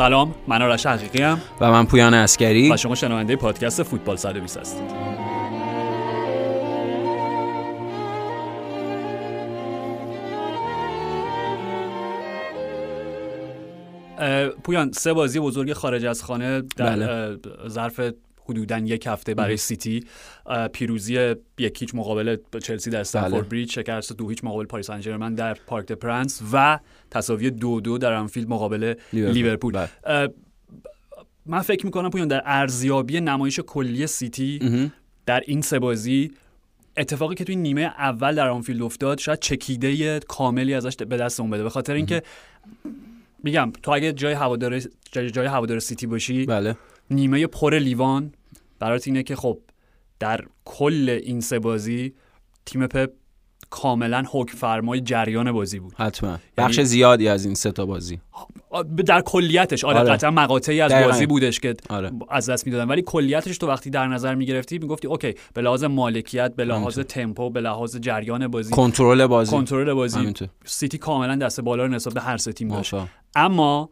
سلام من آرش حقیقی‌ام و من پویان اسکری و شما شنونده پادکست فوتبال 120 هستید. پویان سه بازی بزرگ خارج از خانه در بله. حدودا یک هفته برای سیتی پیروزی یک هیچ مقابل چلسی در استنفورد بله. بریج شکست دو هیچ مقابل پاریس سن در پارک د پرنس و تساوی دو دو در آنفیلد مقابل لیورپول بله. من فکر می‌کنم پویان در ارزیابی نمایش کلی سیتی در این سه بازی اتفاقی که توی نیمه اول در آنفیلد افتاد شاید چکیده کاملی ازش به دست اون بده به خاطر اینکه میگم تو اگه جای هوادار جای هوادار سیتی باشی بله. نیمه پر لیوان برات اینه که خب در کل این سه بازی تیم پپ کاملا حکم فرمای جریان بازی بود. حتما. یعنی بخش زیادی از این سه تا بازی. در کلیتش. آره, آره. قطعا مقاطعی از بازی بودش که آره. از دست می‌دادن. ولی کلیتش تو وقتی در نظر می‌گرفتی می‌گفتی okay به لحاظ مالکیت به لحاظ تمپو به لحاظ جریان بازی. کنترل بازی. کنترل بازی. سیتی کاملا دست بالا رو نسبت به هر سه تیم داشت. اما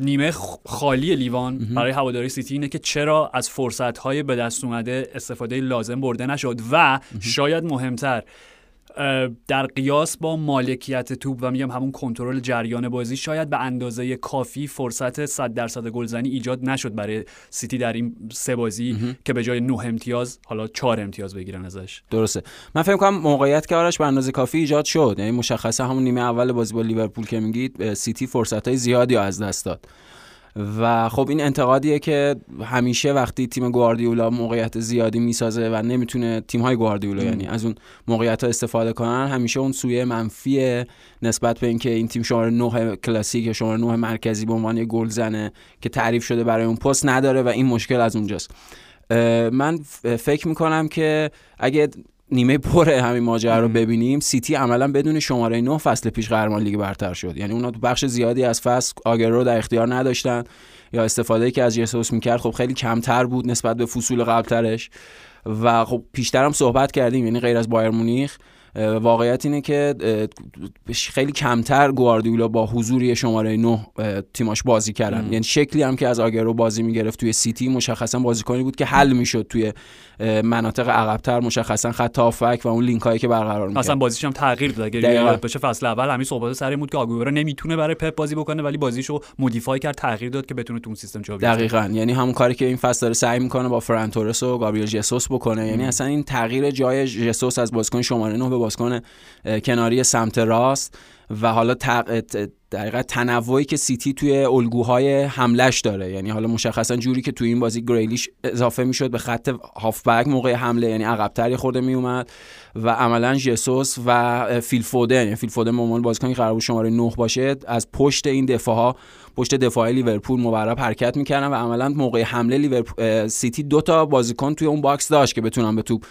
نیمه خالی لیوان برای هوادار سیتی اینه که چرا از فرصت های به دست اومده استفاده لازم برده نشد و شاید مهمتر در قیاس با مالکیت توپ و میگم همون کنترل جریان بازی شاید به اندازه کافی فرصت 100 درصد گلزنی ایجاد نشد برای سیتی در این سه بازی که به جای 9 امتیاز حالا 4 امتیاز بگیرن ازش. درسته. من فکر کنم موقعیت که آرش به اندازه کافی ایجاد شد یعنی مشخصه همون نیمه اول بازی با لیورپول که میگید سیتی فرصت های زیادی از دست داد. و خب این انتقادیه که همیشه وقتی تیم گواردیولا موقعیت زیادی می‌سازه و نمی‌تونه تیم های گواردیولا یعنی از اون موقعیت ها استفاده کنن همیشه اون سویه منفی نسبت به اینکه این تیم شماره 9 کلاسیک یا شماره 9 مرکزی به عنوان گل زنه که تعریف شده برای اون پست نداره و این مشکل از اونجاست. من فکر می‌کنم که اگه نیمه پر همین ماجرا رو ببینیم. سیتی عملا بدون شماره 9 فصل پیش قهرمان لیگ برتر شد. یعنی اونا بخش زیادی از فصل آگرو در اختیار نداشتن یا استفاده که از جسوس می‌کرد خب خیلی کمتر بود نسبت به فصول قبلترش. و خب پیشتر هم صحبت کردیم یعنی غیر از بایر مونیخ واقعیت اینه که خیلی کمتر گواردیولا با حضوری شماره 9 تیماش بازی کردن. یعنی شکلی هم که از آگرو بازی می‌گرفت توی سیتی مشخصا بازیکنی بود که حل می‌شد توی مناطق عقبتر مشخصا خط هافک و اون لینک هایی که برقرار می‌کنه مثلا بازیش هم تغییر داد. اگه بشه فصل اول همین صحبت سر بود که آگورو نمی‌تونه برای پپ بازی بکنه ولی بازیشو مودیفای کرد تغییر داد که بتونه تو اون سیستم جا دقیقاً. یعنی همون کاری که این فصل داره سعی می‌کنه با فران تورس و گابریل جسوس بکنه. یعنی اصلا این تغییر جای جسوس از بازیکن شماره 9 به بازیکن کناری سمت راست و حالا دقیقا تنوعی که سیتی توی الگوهای حملش داره. یعنی حالا مشخصا جوری که توی این بازی گریلیش اضافه می‌شد به خط هافبک موقع حمله یعنی عقبتر خورده میومد و عملا جسوس و فیل فودن یعنی فیل فودن عنوان بازیکنی قرار بود شماره 9 باشه از پشت این دفاع ها پشت دفاع لیورپول مرتب حرکت می‌کردن و عملا موقع حمله لیورپول سیتی دو تا بازیکن توی اون box داشت که بتونن به توپ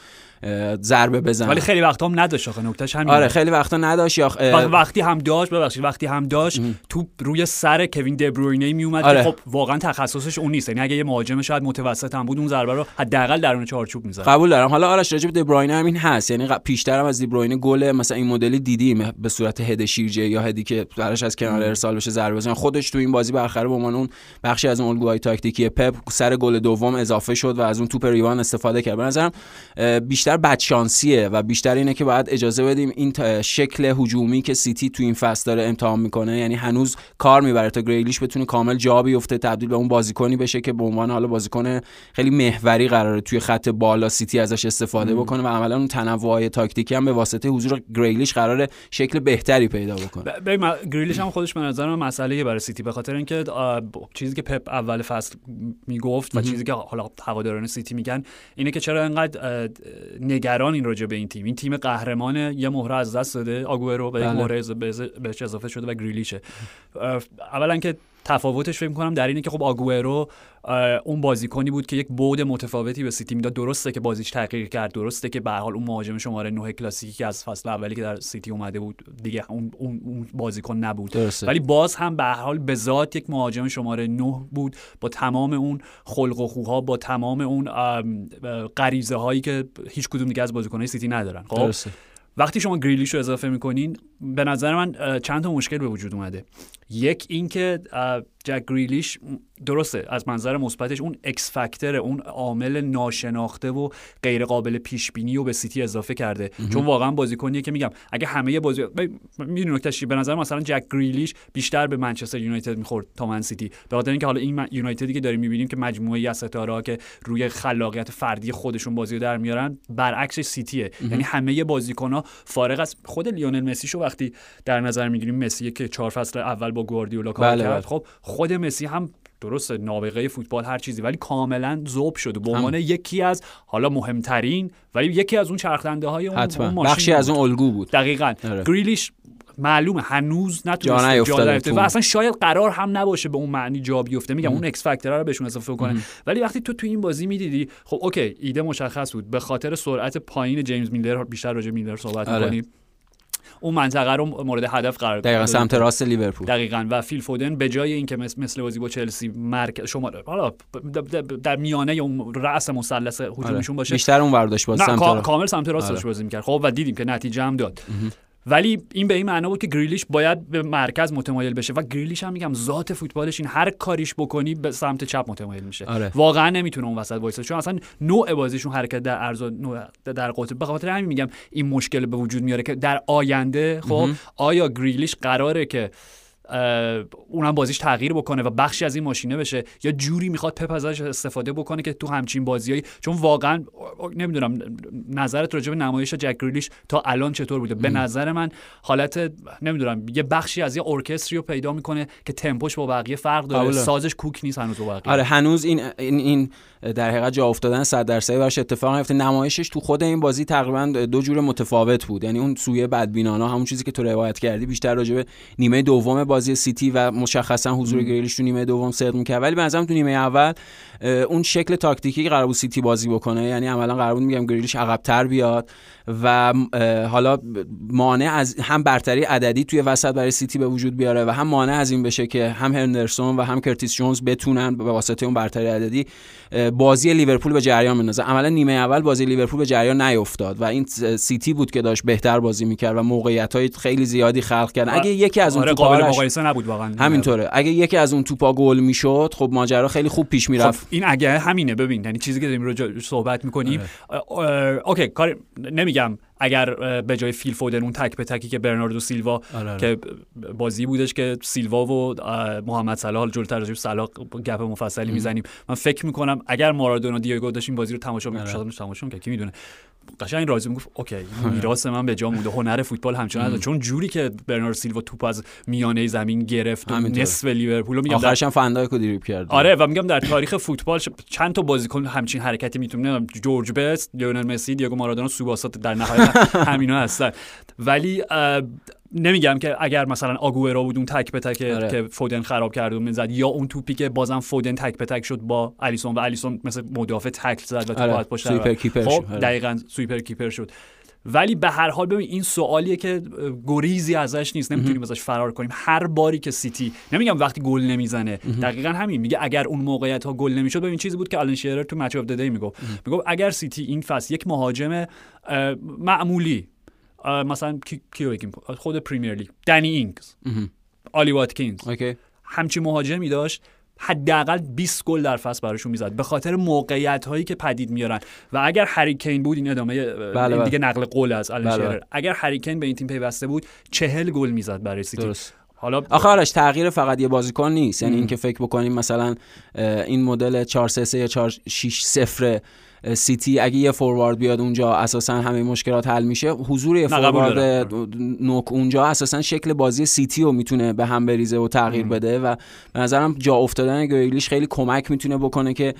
ضربه بزنه. ولی خیلی وقتا هم نداشت آخه نکتهش همین آره خیلی وقتا نداشت یا وقتی هم داشت ببخشید وقتی هم داشت تو روی سر کوین دبروینه می اومد آره. خب واقعا تخصصش اون نیست. یعنی اگه یه مهاجم شاید متوسط هم بود اون ضربه رو حداقل درون چارچوب می‌زد. قبول دارم. حالا آرش راجب دبروینه هم این هست. یعنی پیشتر هم از دبروینه گل مثلا این مدلی دیدیم به صورت هد شیرجه یا هدی که براش از کنار ارسال بشه ضربه بزنه. خودش تو این بازی بالاخره به عنوان اون بخشی از اون الگوهای تاکتیکی پپ سر گل دوم اضافه شد و از اون توپ rebound استفاده کرد. به نظرم بیشتر بدشانسی و بیشتر اینه که باید اجازه بدیم این شکل هجومی که سیتی تو این فصل داره امتحان می‌کنه یعنی هنوز کار می‌بره تا گریلیش بتونه کامل جا بیفته تبدیل به اون بازیکنی بشه که به عنوان حالا بازیکن خیلی محوری قراره توی خط بالا سیتی ازش استفاده بکنه و عملا اون تنوع تاکتیکی هم به واسطه حضور گریلیش قراره شکل بهتری پیدا بکنه. ببین گریلیش هم خودش به نظر مسئله برای سیتی به خاطر اینکه چیزی که پپ اول فصل می‌گفت و چیزی که حالا هواداران سیتی میگن اینه که چرا انقدر نگران این به این تیم. این تیم قهرمان یه مهره از دست داده آگوئرو و یک بله. مهره بهش اضافه شده و گریلیشه اولا که تفاوتش فکر کنم در اینه که خب آگوئرو اون بازیکنی بود که یک بعد متفاوتی به سیتی می‌داد. درسته که بازیش تغییر کرد. درسته که به حال اون مهاجم شماره 9 کلاسیکی که از فصل اولی که در سیتی اومده بود دیگه اون اون, بازیکن نبود. درسته. ولی باز هم به حال به ذات یک مهاجم شماره 9 بود. با تمام اون خلق و خوها با تمام اون غریزه هایی که هیچ کدوم دیگه از بازیکن‌های سیتی ندارن. خب؟ وقتی شما گریلیش رو اضافه می‌کنین به نظر من چند تا مشکل به وجود اومده. یک اینکه جک گریلیش درسته از منظر مثبتش اون X factor اون عامل ناشناخته و غیر قابل پیش بینی و به سیتی اضافه کرده. چون واقعا بازیکنیه که میگم اگه همه بازی می‌دونی نکتهش به نظر مثلا جک گریلیش بیشتر به منچستر یونایتد می‌خورد تا من سیتی. به خاطر اینکه حالا این یونایتدی که داریم می‌بینیم که مجموعه از ستاره که روی خلاقیت فردی خودشون بازی رو در میارن برعکس سیتیه. یعنی همه بازیکن‌ها فارغ از خود لیونل مسی شو وقتی در نظر می‌گیریم مسی که چهار فصل اول با گواردیولا کار بله کرد بله. خب خود مسی هم درست نابغه فوتبال هر چیزی ولی کاملا ذوب شده. به عنوان یکی از حالا مهمترین ولی یکی از اون چرخنده های اون, اون بخشی از اون الگو بود. دقیقا. آره. گریلیش معلومه هنوز نتونسته جا, جا و اصلا شاید قرار هم نباشه به اون معنی جا بیفته. میگم اون X factor رو بهشون اضافه کنه. ولی وقتی تو تو این بازی می‌دیدی خب okay ایده مشخص بود. به خاطر سرعت پایین جیمز میلنر بیشتر راجع میلنر صحبت آره. می‌کنیم. اون منطقه رو مورد هدف قرار داد دقیقاً سمت راست لیورپول. دقیقاً. و فیل فودن به جای اینکه مثل بازی با چلسی مرکز شما حالا در میانه اون رأس مثلث هجومشون باشه. بیشتر اون برداشت باز سمت کامل سمت راستش آره. بازی می‌کرد. خب و دیدیم که نتیجه هم داد. ولی این به این معنا بود که گریلیش باید به مرکز متمایل بشه. و گریلیش هم میگم ذات فوتبالش این هر کاریش بکنی به سمت چپ متمایل میشه. آره. واقعا نمی‌تونه اون وسط وایسه. چون اصلا نوع بازیشون حرکت در عرض در قطب به خاطر همین میگم این مشکل به وجود میاره که در آینده خب آیا گریلیش قراره که اونم بازیش تغییر بکنه و بخشی از این ماشینه بشه. یا جوری می‌خواد پپ ازش استفاده بکنه که تو همچین بازیایی چون واقعا نمی‌دونم نظرت راجع به نمایش جک گریلیش تا الان چطور بوده؟ به نظر من حالت نمی‌دونم یه بخشی از یه ارکستری رو پیدا می‌کنه که تمپوش با بقیه فرق داره. سازش کوک نیست هنوز با بقیه. آره هنوز این این, این در حقیقت جا افتادن 100 درصدی براش اتفاق نیفته. نمایشش تو خود این بازی تقریبا دو جور متفاوت بود. یعنی اون سویه بدبینانه همون چیزی که تو روایت کردی بیشتر راجع به نیمه دوم بازی سیتی و مشخصا حضور گریلیش تو نیمه دوم صدق می‌کرد. ولی به تو نیمه اول اون شکل تاکتیکی قرار بود سیتی بازی بکنه یعنی عملا قرار بود میگم گریلیش عقب‌تر بیاد و حالا مانع از هم برتری عددی توی وسط برای سیتی به وجود بیاره و هم مانع از این بشه که هم هندرسون و هم کرتیس جونز بتونن به واسطه اون برتری عددی بازی لیورپول به جریان بندازه عملا نیمه اول بازی لیورپول به جریان نیفتاد و این سیتی بود که داشت بهتر بازی می‌کرد و موقعیت های خیلی زیادی خلق کرد. اگه یکی از اون آره قابل مقایسه نبود واقعا. همینطوره. اگه یکی از اون توپا گل می‌شد خب ماجرا خیلی خوب پیش می‌رفت. خب این اگه همینه ببین یعنی چیزی که داریم رو صحبت می‌کنیم. آره. okay کار نمیگم. اگر به جای فیل فودن اون تک به تکی که برناردو سیلوا آره، آره. که بازی بودش که سیلوا و محمد صلاح جلوتر راجع صلاح گپ مفصلی می‌زنیم. من فکر می‌کنم اگر مارادونا دیگو داشت این بازی رو تماشا می‌کرد آره. تماشا می‌کرد کی می‌دونه. قشنگ راضی می‌گفت اوکی میراث من به جا مونده هنر فوتبال همچنان چون جوری که برنارد سیلوا توپ از میانه زمین گرفت و نصف لیورپول میگم آخرش هم فندای دریبل کرد. آره و میگم در تاریخ فوتبال چند تا بازیکن همچین حرکتی می‌تونه جورج بست لیونل مسی دیگو مارادونا سوباسات در نهایت همینا هستن ولی نمیگم که اگر مثلا آگوئرو بود اون تک به تک آره. که فودن خراب کرد و می‌زد یا اون توپی که بازم فودن تک به تک شد با الیسون و الیسون مثل مدافع تکل زد و تو آره. sweeper keeper خب آره. دقیقاً sweeper keeper شد ولی به هر حال ببین این سوالیه که گریزی ازش نیست نمی‌تونیم ازش فرار کنیم. هر باری که سیتی نمیگم وقتی گل نمی‌زنه دقیقا همین. میگه اگر اون موقعیت ها گل نمی‌شد ببین چیزی بود که آلن شیرر تو Match of the Day می‌گفت. می‌گفت اگر سیتی این فصل یک مهاجم معمولی مثلا کیو بگیم؟ خود پریمیر لیگ. دنی اینگز. آلی واتکینز. همچی مهاجمی داشت. حداقل 20 گل در فصل براشون می‌زد به خاطر موقعیت هایی که پدید میارن و اگر هری کین بود این ادامه بله بله. دیگه نقل قول از بله بله. اگر هری کین به این تیم پیوسته بود چهل گل می‌زد برای سیتی درست. حالا آخرش تغییر فقط یه بازیکن نیست یعنی اینکه فکر بکنیم مثلا این مدل 4 3 یا 4 6 0 سیتی اگه یه فوروارد بیاد اونجا اساسا همه مشکلات حل میشه. حضور یه فوروارد نوک اونجا اساسا شکل بازی سیتی رو می‌تونه به هم بریزه و تغییر بده و به نظرم جا افتادن گریلیش خیلی کمک می‌تونه بکنه که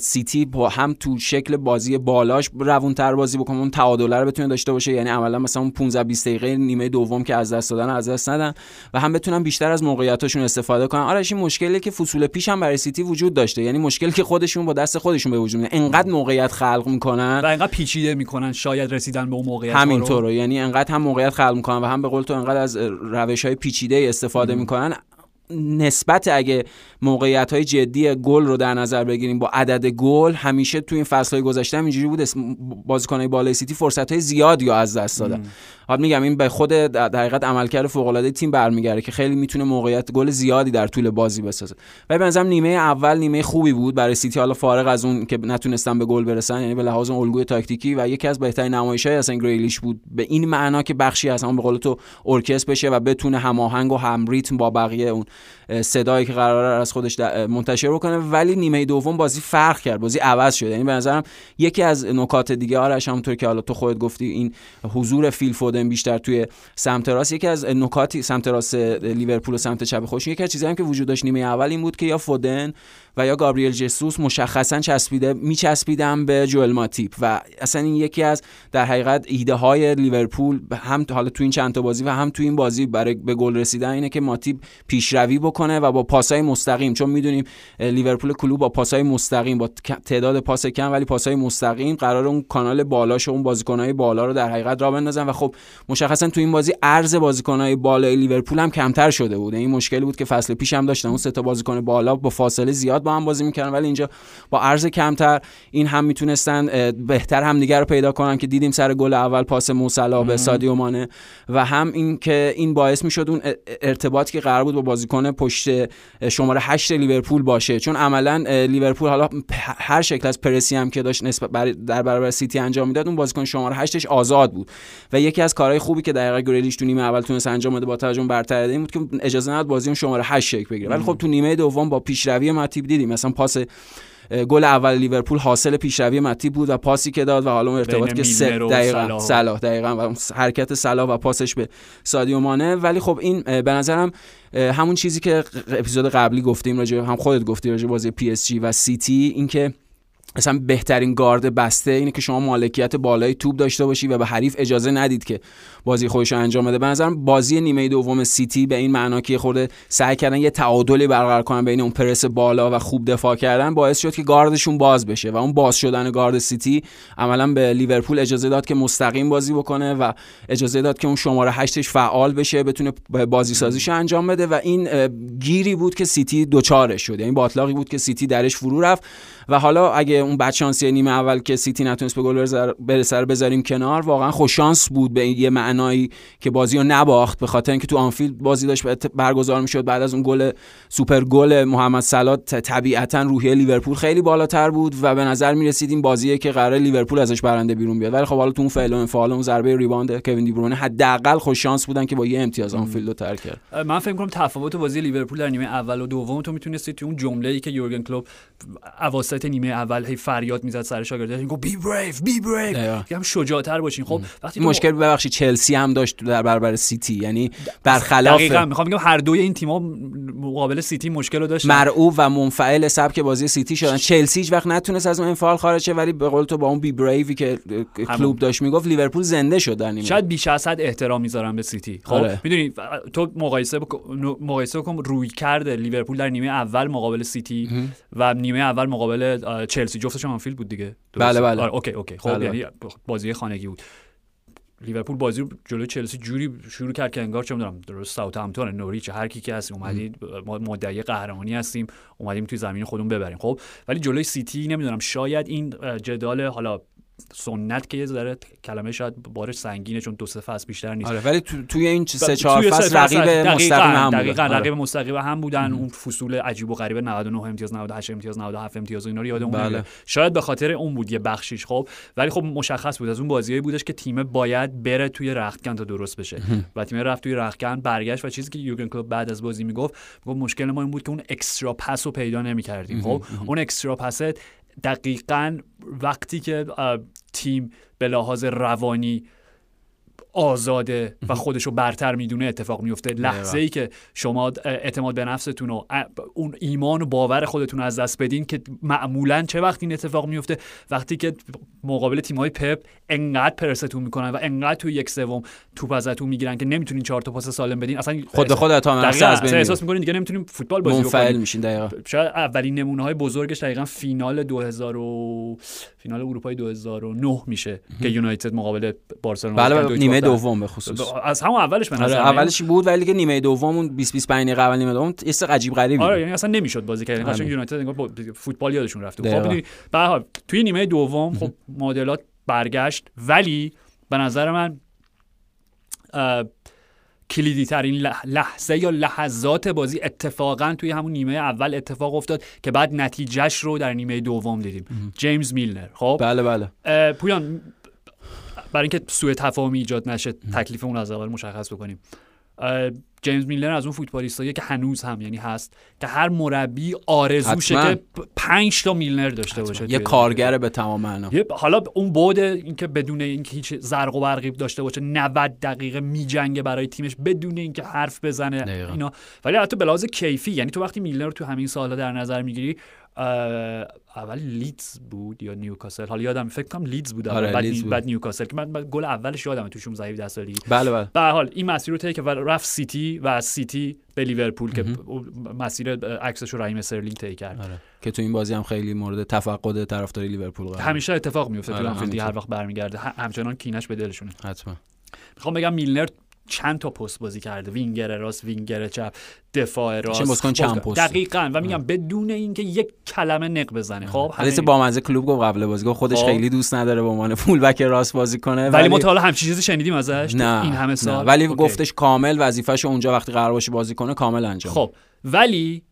سیتی با هم تو شکل بازی بالاش روونتر بازی بکنه اون تعادل رو بتونه داشته باشه. یعنی عملا مثلا اون 15 20 دقیقه نیمه دوم که از دست دادن از دست ندن و هم بتونن بیشتر از موقعیتاشون استفاده کنن. آره این مشکلی که فصول پیش هم برای سیتی وجود داشته. یعنی مشکلی که خودشون با دست خودشون به وجود میاد. انقدر موقعیت خلق می‌کنن. و انقدر پیچیده می‌کنن شاید رسیدن به اون موقعیت همینطوره. یعنی انقدر هم موقعیت خلق می‌کنن و هم به قول تو انقدر از روش های پیچیده استفاده می‌کنن. نسبت اگه موقعیت های جدی گل رو در نظر بگیریم با عدد گل همیشه تو این فصل های گذشته اینجوری بود بازیکنای بالای سیتی فرصت های زیادی از دست دادن. حالا میگم این به خود در حقیقت عملکرد فوق العاده تیم برمیگرده که خیلی می‌تونه موقعیت گل زیادی در طول بازی بسازه. ولی به نظرم نیمه اول نیمه خوبی بود برای سیتی. حالا فارغ از اون که نتونستن به گل برسن یعنی به لحاظ الگوی تاکتیکی و یکی از بهترین نمایش‌های اصلا گریلیش بود. به این معنا که بخشی از اون به قول تو ارکستر بشه و بتونه هماهنگ و هم ریتم با بقیه اون صدایی که قرار از خودش منتشر بکنه. ولی نیمه دوم بازی فرق کرد بازی عوض شد. یعنی به نظرم یکی از نکات دیگه آرش همونطور که حالا تو خودت گفتی این حضور فیل فودن بیشتر توی سمت راست. یکی از نکاتی سمت راست لیورپول و سمت چپ خوش یکی از چیزایی که وجود داشت نیمه اول این بود که یا فودن و یا گابریل جسوس مشخصا چسبیده میچسبیدن به جوئل ماتیپ و اصلا این یکی از در حقیقت ایده های لیورپول هم حالا تو این چند تا بازی و هم تو این بازی برای به گل رسیدن اینه که ماتیپ پیشروی بکنه و با پاسای مستقیم. چون می‌دونیم لیورپول کلوب با پاسای مستقیم با تعداد پاس کم ولی پاسای مستقیم قرار اون کانال بالاش و اون بازیکنهای بالا رو در حقیقت را بندازن و خب مشخصا تو این بازی ارز بازیکنهای بالای لیورپول هم کمتر شده بود. این مشکلی بود که فصل پیش هم داشتن. اون سه تا بازیکن بالا با فاصله زیاد با هم بازی می‌کردن ولی اینجا با ارز کمتر این هم می‌تونستن بهتر هم دیگر رو پیدا کنن که دیدیم سر گل اول پاس موسلا به سادیو مانه. و هم این که این باعث می‌شد اون ارتباطی که قرار بود با بازیکن پشت شماره 8 لیورپول باشه. چون عملا لیورپول حالا هر شکل از پرسی هم که داشت نسبت در برابر سیتی انجام می‌داد اون بازیکن شماره 8 آزاد بود. و یکی از کارهای خوبی که دقیقا گریلیش تو نیمه اول تونست انجام بده با توجه برتر این بود که اجازه نداد بازی اون شماره 8 شکل بگیره. ولی خب تو نیمه دوم با پیشروی ماتیب دیدیم. مثلا پاس گل اول لیورپول حاصل پیشروی متی بود و پاسی که داد و حالا ارتباط که سه دقیقا صلاح. دقیقا و حرکت صلاح و پاسش به سادیو مانه. ولی خب این به نظرم همون چیزی که اپیزود قبلی گفتیم راجع هم خودت گفتی راجع بازی PSG و سیتی اینکه مثلا بهترین گارد بسته اینه که شما مالکیت بالای توپ داشته باشی و به حریف اجازه ندید که بازی خودش رو انجام بده. به نظرم بازی نیمه دوم سیتی به این معنا که خورده سعی کردن یه تعادلی برقرار کنن بین اون پرس بالا و خوب دفاع کردن باعث شد که گاردشون باز بشه و اون باز شدن گارد سیتی عملا به لیورپول اجازه داد که مستقیم بازی بکنه و اجازه داد که اون شماره هشتش فعال بشه بتونه بازی سازیش انجام بده و این گیری بود که سیتی دچارش شد. یعنی باتلاقی بود که سیتی درش فرو رفت. و حالا اگه اون بدشانسی نیمه اول که سیتی نتونست به گل برسه بذاریم کنار واقعا خوش شانس بود به یه معنایی که بازی رو نباخت به خاطر اینکه تو آنفیلد بازی داشت برگزار می‌شد. بعد از اون گل سوپر گل محمد صلاح طبیعتا روحیه لیورپول خیلی بالاتر بود و به نظر می رسید این بازیه که قراره لیورپول ازش برنده بیرون بیاد. ولی خب حالا تو اون فعل و انفعال اون ضربه rebound کوین دی برونه حداقل خوش شانس بودن که با یه امتیاز آنفیلد رو ترک کرد. من فکر کنم تفاوت بازی لیورپول در نیمه اول و دوم تو می‌تونستی تو اون جمله‌ای که یورگن کلوب اواسط نیمه اول هی فریاد می‌زد سر شاگرداش می‌گفت be brave be brave هم شجاعتر باشین. خب وقتی مشکل ببخشید چلسی هم داشت در برابر سیتی. یعنی برخلاف دقیقاً. می‌خوام بگم هر دوی این تیم‌ها مقابل سیتی مشکل رو داشتن. مرعوب و منفعل سبک بازی سیتی شدن. چلسی هیچ وقت نتونست از اون انفعال خارج شه ولی به قول تو با اون be brave ی که کلوب داشت می‌گفت لیورپول زنده شد در نیمه. شاید بیش از حد احترام می‌ذارم به سیتی. خب آره. می‌دونی تو مقایسه بکن مقایسه کن رویکرد لیورپول در نیمه اول مقابل سیتی و نیمه اول مقابل چلسی جفتش آنفیلد بود دیگه. بله بله. آره اوکی اوکی. خب بله. یعنی بازی خانگی بود. لیورپول بازی جلوی چلسی جوری شروع کرد که انگار چه می‌دونم درست ساوت همپتون نوریچ هر کی که هست اومدید ما مدعی قهرمانی هستیم اومدیم توی زمین خودمون ببریم. خب ولی جلوی سیتی نمی‌دونم شاید این جدال حالا سنت که یه ذره کلمه شاید بارش سنگینه چون دو سه فصل بیشتر نیست. آره ولی تو، توی این سه چهار فصل رقیب مستقیم هم دقیقاً آره. رقیب مستقیم هم بودن. اون فصول عجیب و غریب 99 امتیاز 98 امتیاز 97 امتیاز اینا رو یادمون بله. شاید به خاطر اون بود یه بخشیش خب. ولی خب مشخص بود. از اون بازیایی بودش که تیم باید بره توی رختکن تا درست بشه. و تیم رفت توی رختکن برگشت و چیزی که یورگن کلوپ بعد از بازی می‌گفت گفت مشکل ما این بود که اون اکسترا پس رو پیدا نمی‌کردیم. خب؟ اون اکسترا پس دقیقا وقتی که تیم به لحاظ روانی آزاده و خودش رو برتر می‌دونه اتفاق میفته لحظه ای که شما اعتماد به نفستون و اون ایمان و باور خودتون از دست بدین که معمولا چه وقتی این اتفاق میفته وقتی که مقابل تیم های پپ انقدر پرستون می‌کنن و انقدر توی یک سوم توپ ازتون می‌گیرن که نمی‌تونین چهار تا پاس سالم بدین. اصلا خود به خود از احساس می‌کنین دیگه نمی‌تونین فوتبال بازی بکنین. میشین دقیقاً. شاید اولین نمونه های بزرگش دقیقاً فینال 2000 و فینال اروپای 2009 میشه که یونایتد مقابل بارسلونا بله نیمه نیمه دوم به خصوص. از همون اولش به آره اولش بود ولی دیگه نیمه دوم اون 20 25 دقیقه اول نیمه دوم یه عجیب غریبی آره یعنی اصلا نمی‌شد بازی کرد یعنی قشنگ یونایتد انگار فوتبال یادشون رفته. خب به حال توی نیمه دوم خب معادلات برگشت ولی به نظر من کلیدی ترین لحظه یا لحظات بازی اتفاقا توی همون نیمه اول اتفاق افتاد که بعد نتیجهش رو در نیمه دوم دیدیم. جیمز میلنر. خب؟ بله بله. پویان برای اینکه سوء تفاهمی ایجاد نشه تکلیف اون از اول مشخص بکنیم. جیمز میلر از اون فوتبالیستایی که هنوز هم یعنی هست که هر مربی آرزوشه که پنج تا میلنر داشته باشه یه کارگر به تمام معنا. حالا اون بود اینکه بدون اینکه هیچ زرق و برقی داشته باشه 90 دقیقه میجنگه برای تیمش بدون اینکه حرف بزنه دقیقا. اینا. ولی حتی به لحاظ کیفی یعنی تو وقتی میلنر رو تو همین سالا در نظر می‌گیری اول لیدز بود یا نیوکاسل؟ حالا یادم فکر کنم لیدز بود آره بعد, لیدز بود. بعد نیوکاسل که من گل اولش یادم تو 16 17 سالگی بله بله. به حال این مسیر رو طی که رفت سیتی و از سیتی به لیورپول که مسیر عکسش رو رحیم استرلینگ طی کرد. آره. که تو این بازی هم خیلی مورد تفقد طرفدارای لیورپول قرار همیشه اتفاق میفته آره تو هر وقت برمیگرده. همچنان کینش به دلشونه. حتما. می‌خوام بگم میلنر چند تا پست بازی کرده. وینگر راست وینگر چپ دفاع راست. چند پست؟ دقیقاً. و میگم بدون اینکه یک کلمه نق بزنه. خب حالا با منزه کلوب گفت قبل بازی گفت خودش خب. خیلی دوست نداره به عنوان فول بک راست بازی کنه ولی ما تا حالا همچین چیزی شنیدیم ازش. نه. این همه سال. ولی اوکی. گفتش کامل وظیفه‌شو اونجا وقتی قرار باشه بازی کنه کامل انجام. خب ولی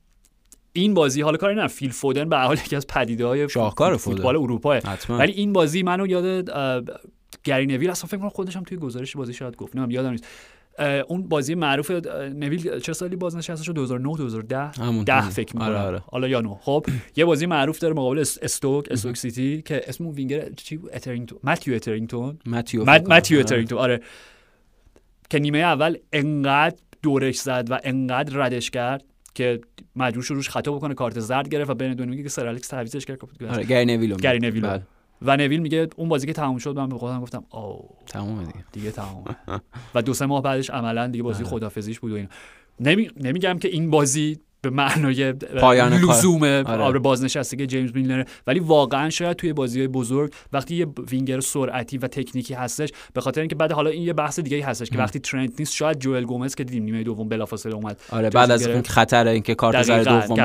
این بازی حالا کاری نه فیل فودن به حال یکی از پدیده های شاهکار فوتبال اروپا ولی این بازی منو یاد گری نویل اصلا فکر کنم خودش هم توی گزارش بازی شاید گفت نمی‌دونم یادم نیست. اون بازی معروف نویل چه سالی بازنشسته 2009 2010 ده؟ فکر می‌کنم. آره. آره. حالا یا نو خب یه بازی معروف داره مقابل استوک استوک سیتی که اسم اون وینگر چی اترینگتون. ماتیو اترینگتون. ماتیو ماتیو اترینگتون. آره. که نیمه اول انقدر دورش زد و انقدر ردش کرد که مجبور شد روش خطا بکنه کارت زرد گرفت و بین دو که سر الکس تعویضش کرد. آره گری نویل گری نویل بله. و نویل میگه اون بازی که تموم شد من به خودم گفتم او تمومه دیگه. دیگه تمومه. و دو سه ماه بعدش عملا دیگه بازی آره. خداحافظیش بود و این نمی... نمیگم که این بازی به معنای لزوم آره. آره بازنشستگی جیمز میلنر. ولی واقعا شاید توی بازی بزرگ وقتی یه وینگر سرعتی و تکنیکی هستش به خاطر اینکه بعد حالا این یه بحث دیگه هستش که وقتی ترنت نیست شاید جوئل گومز که دیدیم نیمه دوم بلافاصله اومد آره بعد از این خطر اینکه کارت زرد دوم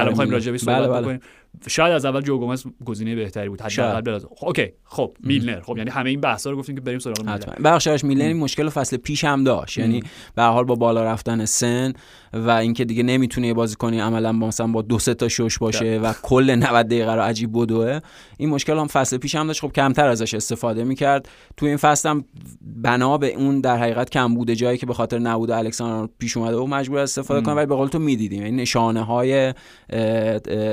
بله بله. شاید از اول جو گومز گزینه بهتری بود حداقل خب اوکی. خب میلنر. خب یعنی همه این بحثا رو گفتیم که بریم سراغ میلنر. بخشش میلنر این مشکل فصل پیش هم داشت. یعنی به حال با بالا رفتن سن و اینکه دیگه نمی‌تونه بازی کنی عملا با مثلا با دو سه تا شش باشه و کل 90 دقیقه رو عجیب بدوه این مشکل هم فصل پیش هم داشت. خب کمتر ازش استفاده می‌کرد. تو این فصل هم بنا به اون در حقیقت کم بوده جایی که به خاطر نبود الکساندر پیش اومده و مجبور استفاده کنه. ولی به قول تو می‌دیدیم. این نشانه های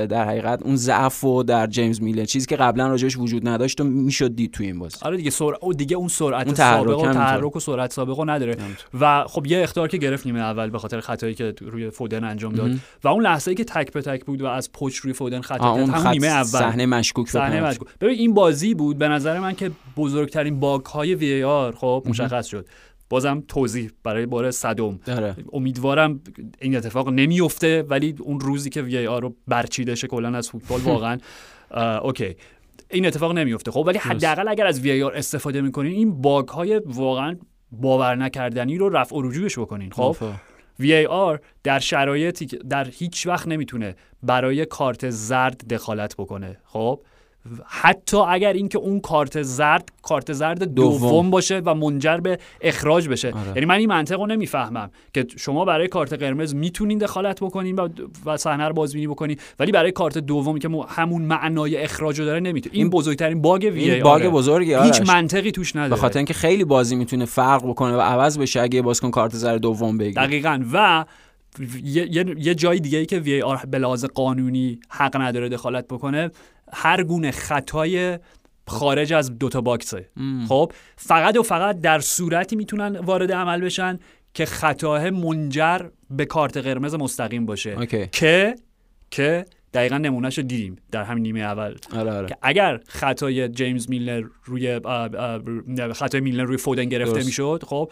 در حقیقت اون ضعف و در جیمز میلر چیزی که قبلا راجعش وجود نداشت و می‌شد دید تو این بازی. آره دیگه سر... او دیگه اون سرعت اون سابقه و تحرک و سرعت سابقه نداره. و خب یه اختار که گرفت نیمه اول به خاطر خطایی که روی فودن انجام داد. و اون لحظه ای که تک به تک بود و از پچ روی فودن خطا کرد همون نیمه اول. صحنه مشکوک صحنه مشکوک ببین این بازی بود به نظر من که بزرگترین باگ های وی آر خب مشخص شد. بازم توضیح برای بار صدم. داره. امیدوارم این اتفاق نمیفته ولی اون روزی که وی آر رو برچیده شه کلا از فوتبال واقعا اوکی. این اتفاق نمیفته خب ولی حداقل اگر از وی آر استفاده می‌کنین این باگ های واقعا باور نکردنی رو رفع و رجوعش بکنین خب؟ VAR در شرایطی که در هیچ وقت نمی‌تونه برای کارت زرد دخالت بکنه خب؟ حتی اگر اینکه اون کارت زرد کارت زرد دوم, باشه و منجر به اخراج بشه. آره. یعنی من این منطق رو نمی‌فهمم که شما برای کارت قرمز می‌تونین دخالت بکنین و, صحنه رو بازبینی بکنین ولی برای کارت دومی که همون معنای اخراج رو داره نمی‌تونه این بزرگترین باگ وی این باگ بزرگی هیچ منطقی توش نداره. به خاطر اینکه خیلی بازی می‌تونه فرق بکنه و عوض بشه اگه بازیکن کارت زرد دوم بگیره. دقیقاً. و یه, یه جای دیگه ای که وی آر به لحاظ قانونی حق نداره دخالت بکنه هر گونه خطای خارج از دوتا باکسه. خب فقط و فقط در صورتی می‌تونن وارد عمل بشن که خطا منجر به کارت قرمز مستقیم باشه. که که دقیقا نمونهش رو دیدیم در همین نیمه اول. آره آره. که اگر خطای جیمز میلنر روی خطای میلنر روی فودن گرفته می‌شد خب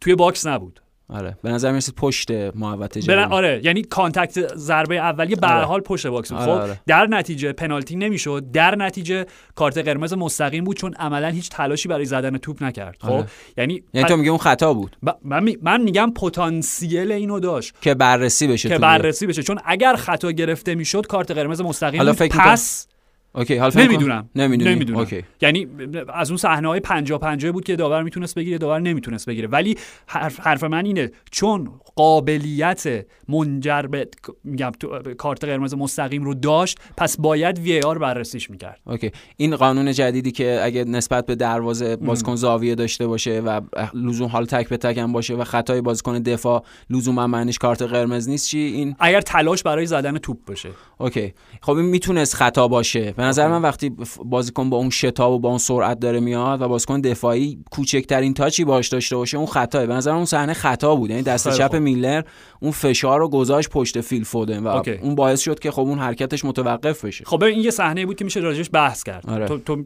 توی box نبود. آره. به نظر می‌رسید پشت محوطه جریمه آره. یعنی contact ضربه اولیه به آره. حال پشت box آره، خب آره. در نتیجه پنالتی نمی‌شد. در نتیجه کارت قرمز مستقیم بود چون عملا هیچ تلاشی برای زدن توپ نکرد. خب آره. یعنی یعنی تو میگی اون خطا بود؟ من, می... من میگم پتانسیل اینو داشت. که بررسی بشه که بررسی بشه. چون اگر خطا گرفته می‌شد کارت قرمز مستقیم حالا فکر پس اوکی حالا نمی‌دونم. نمی‌دونم نمی‌دونم. اوکی. یعنی از اون صحنه های 50 50 بود که داور می‌تونست بگیره داور نمی‌تونست بگیره. ولی حرف, حرف من اینه چون قابلیت منجر به میگم کارت قرمز مستقیم رو داشت پس باید VAR بررسیش می‌کرد. OK. این قانون جدیدی که اگه نسبت به دروازه بازیکن زاویه داشته باشه و لزوما حالت تک به تک هم باشه و خطای بازیکن دفاع لزوما معنیش کارت قرمز نیست چی؟ این اگر تلاش برای زدن توپ باشه. OK. خب این می‌تونست خطا باشه. نظر من وقتی بازیکن با اون شتاب و با اون سرعت داره میاد و بازیکن دفاعی کوچکترین touch ی باش داشته باشه اون خطاه. به نظر اون صحنه خطا بود. یعنی دست چپ میلنر اون فشار رو گذاشت پشت فیل فودن و OK. اون باعث شد که خب اون حرکتش متوقف بشه. خب این یه صحنه بود که میشه راجعش بحث کرد. آره. تو, تو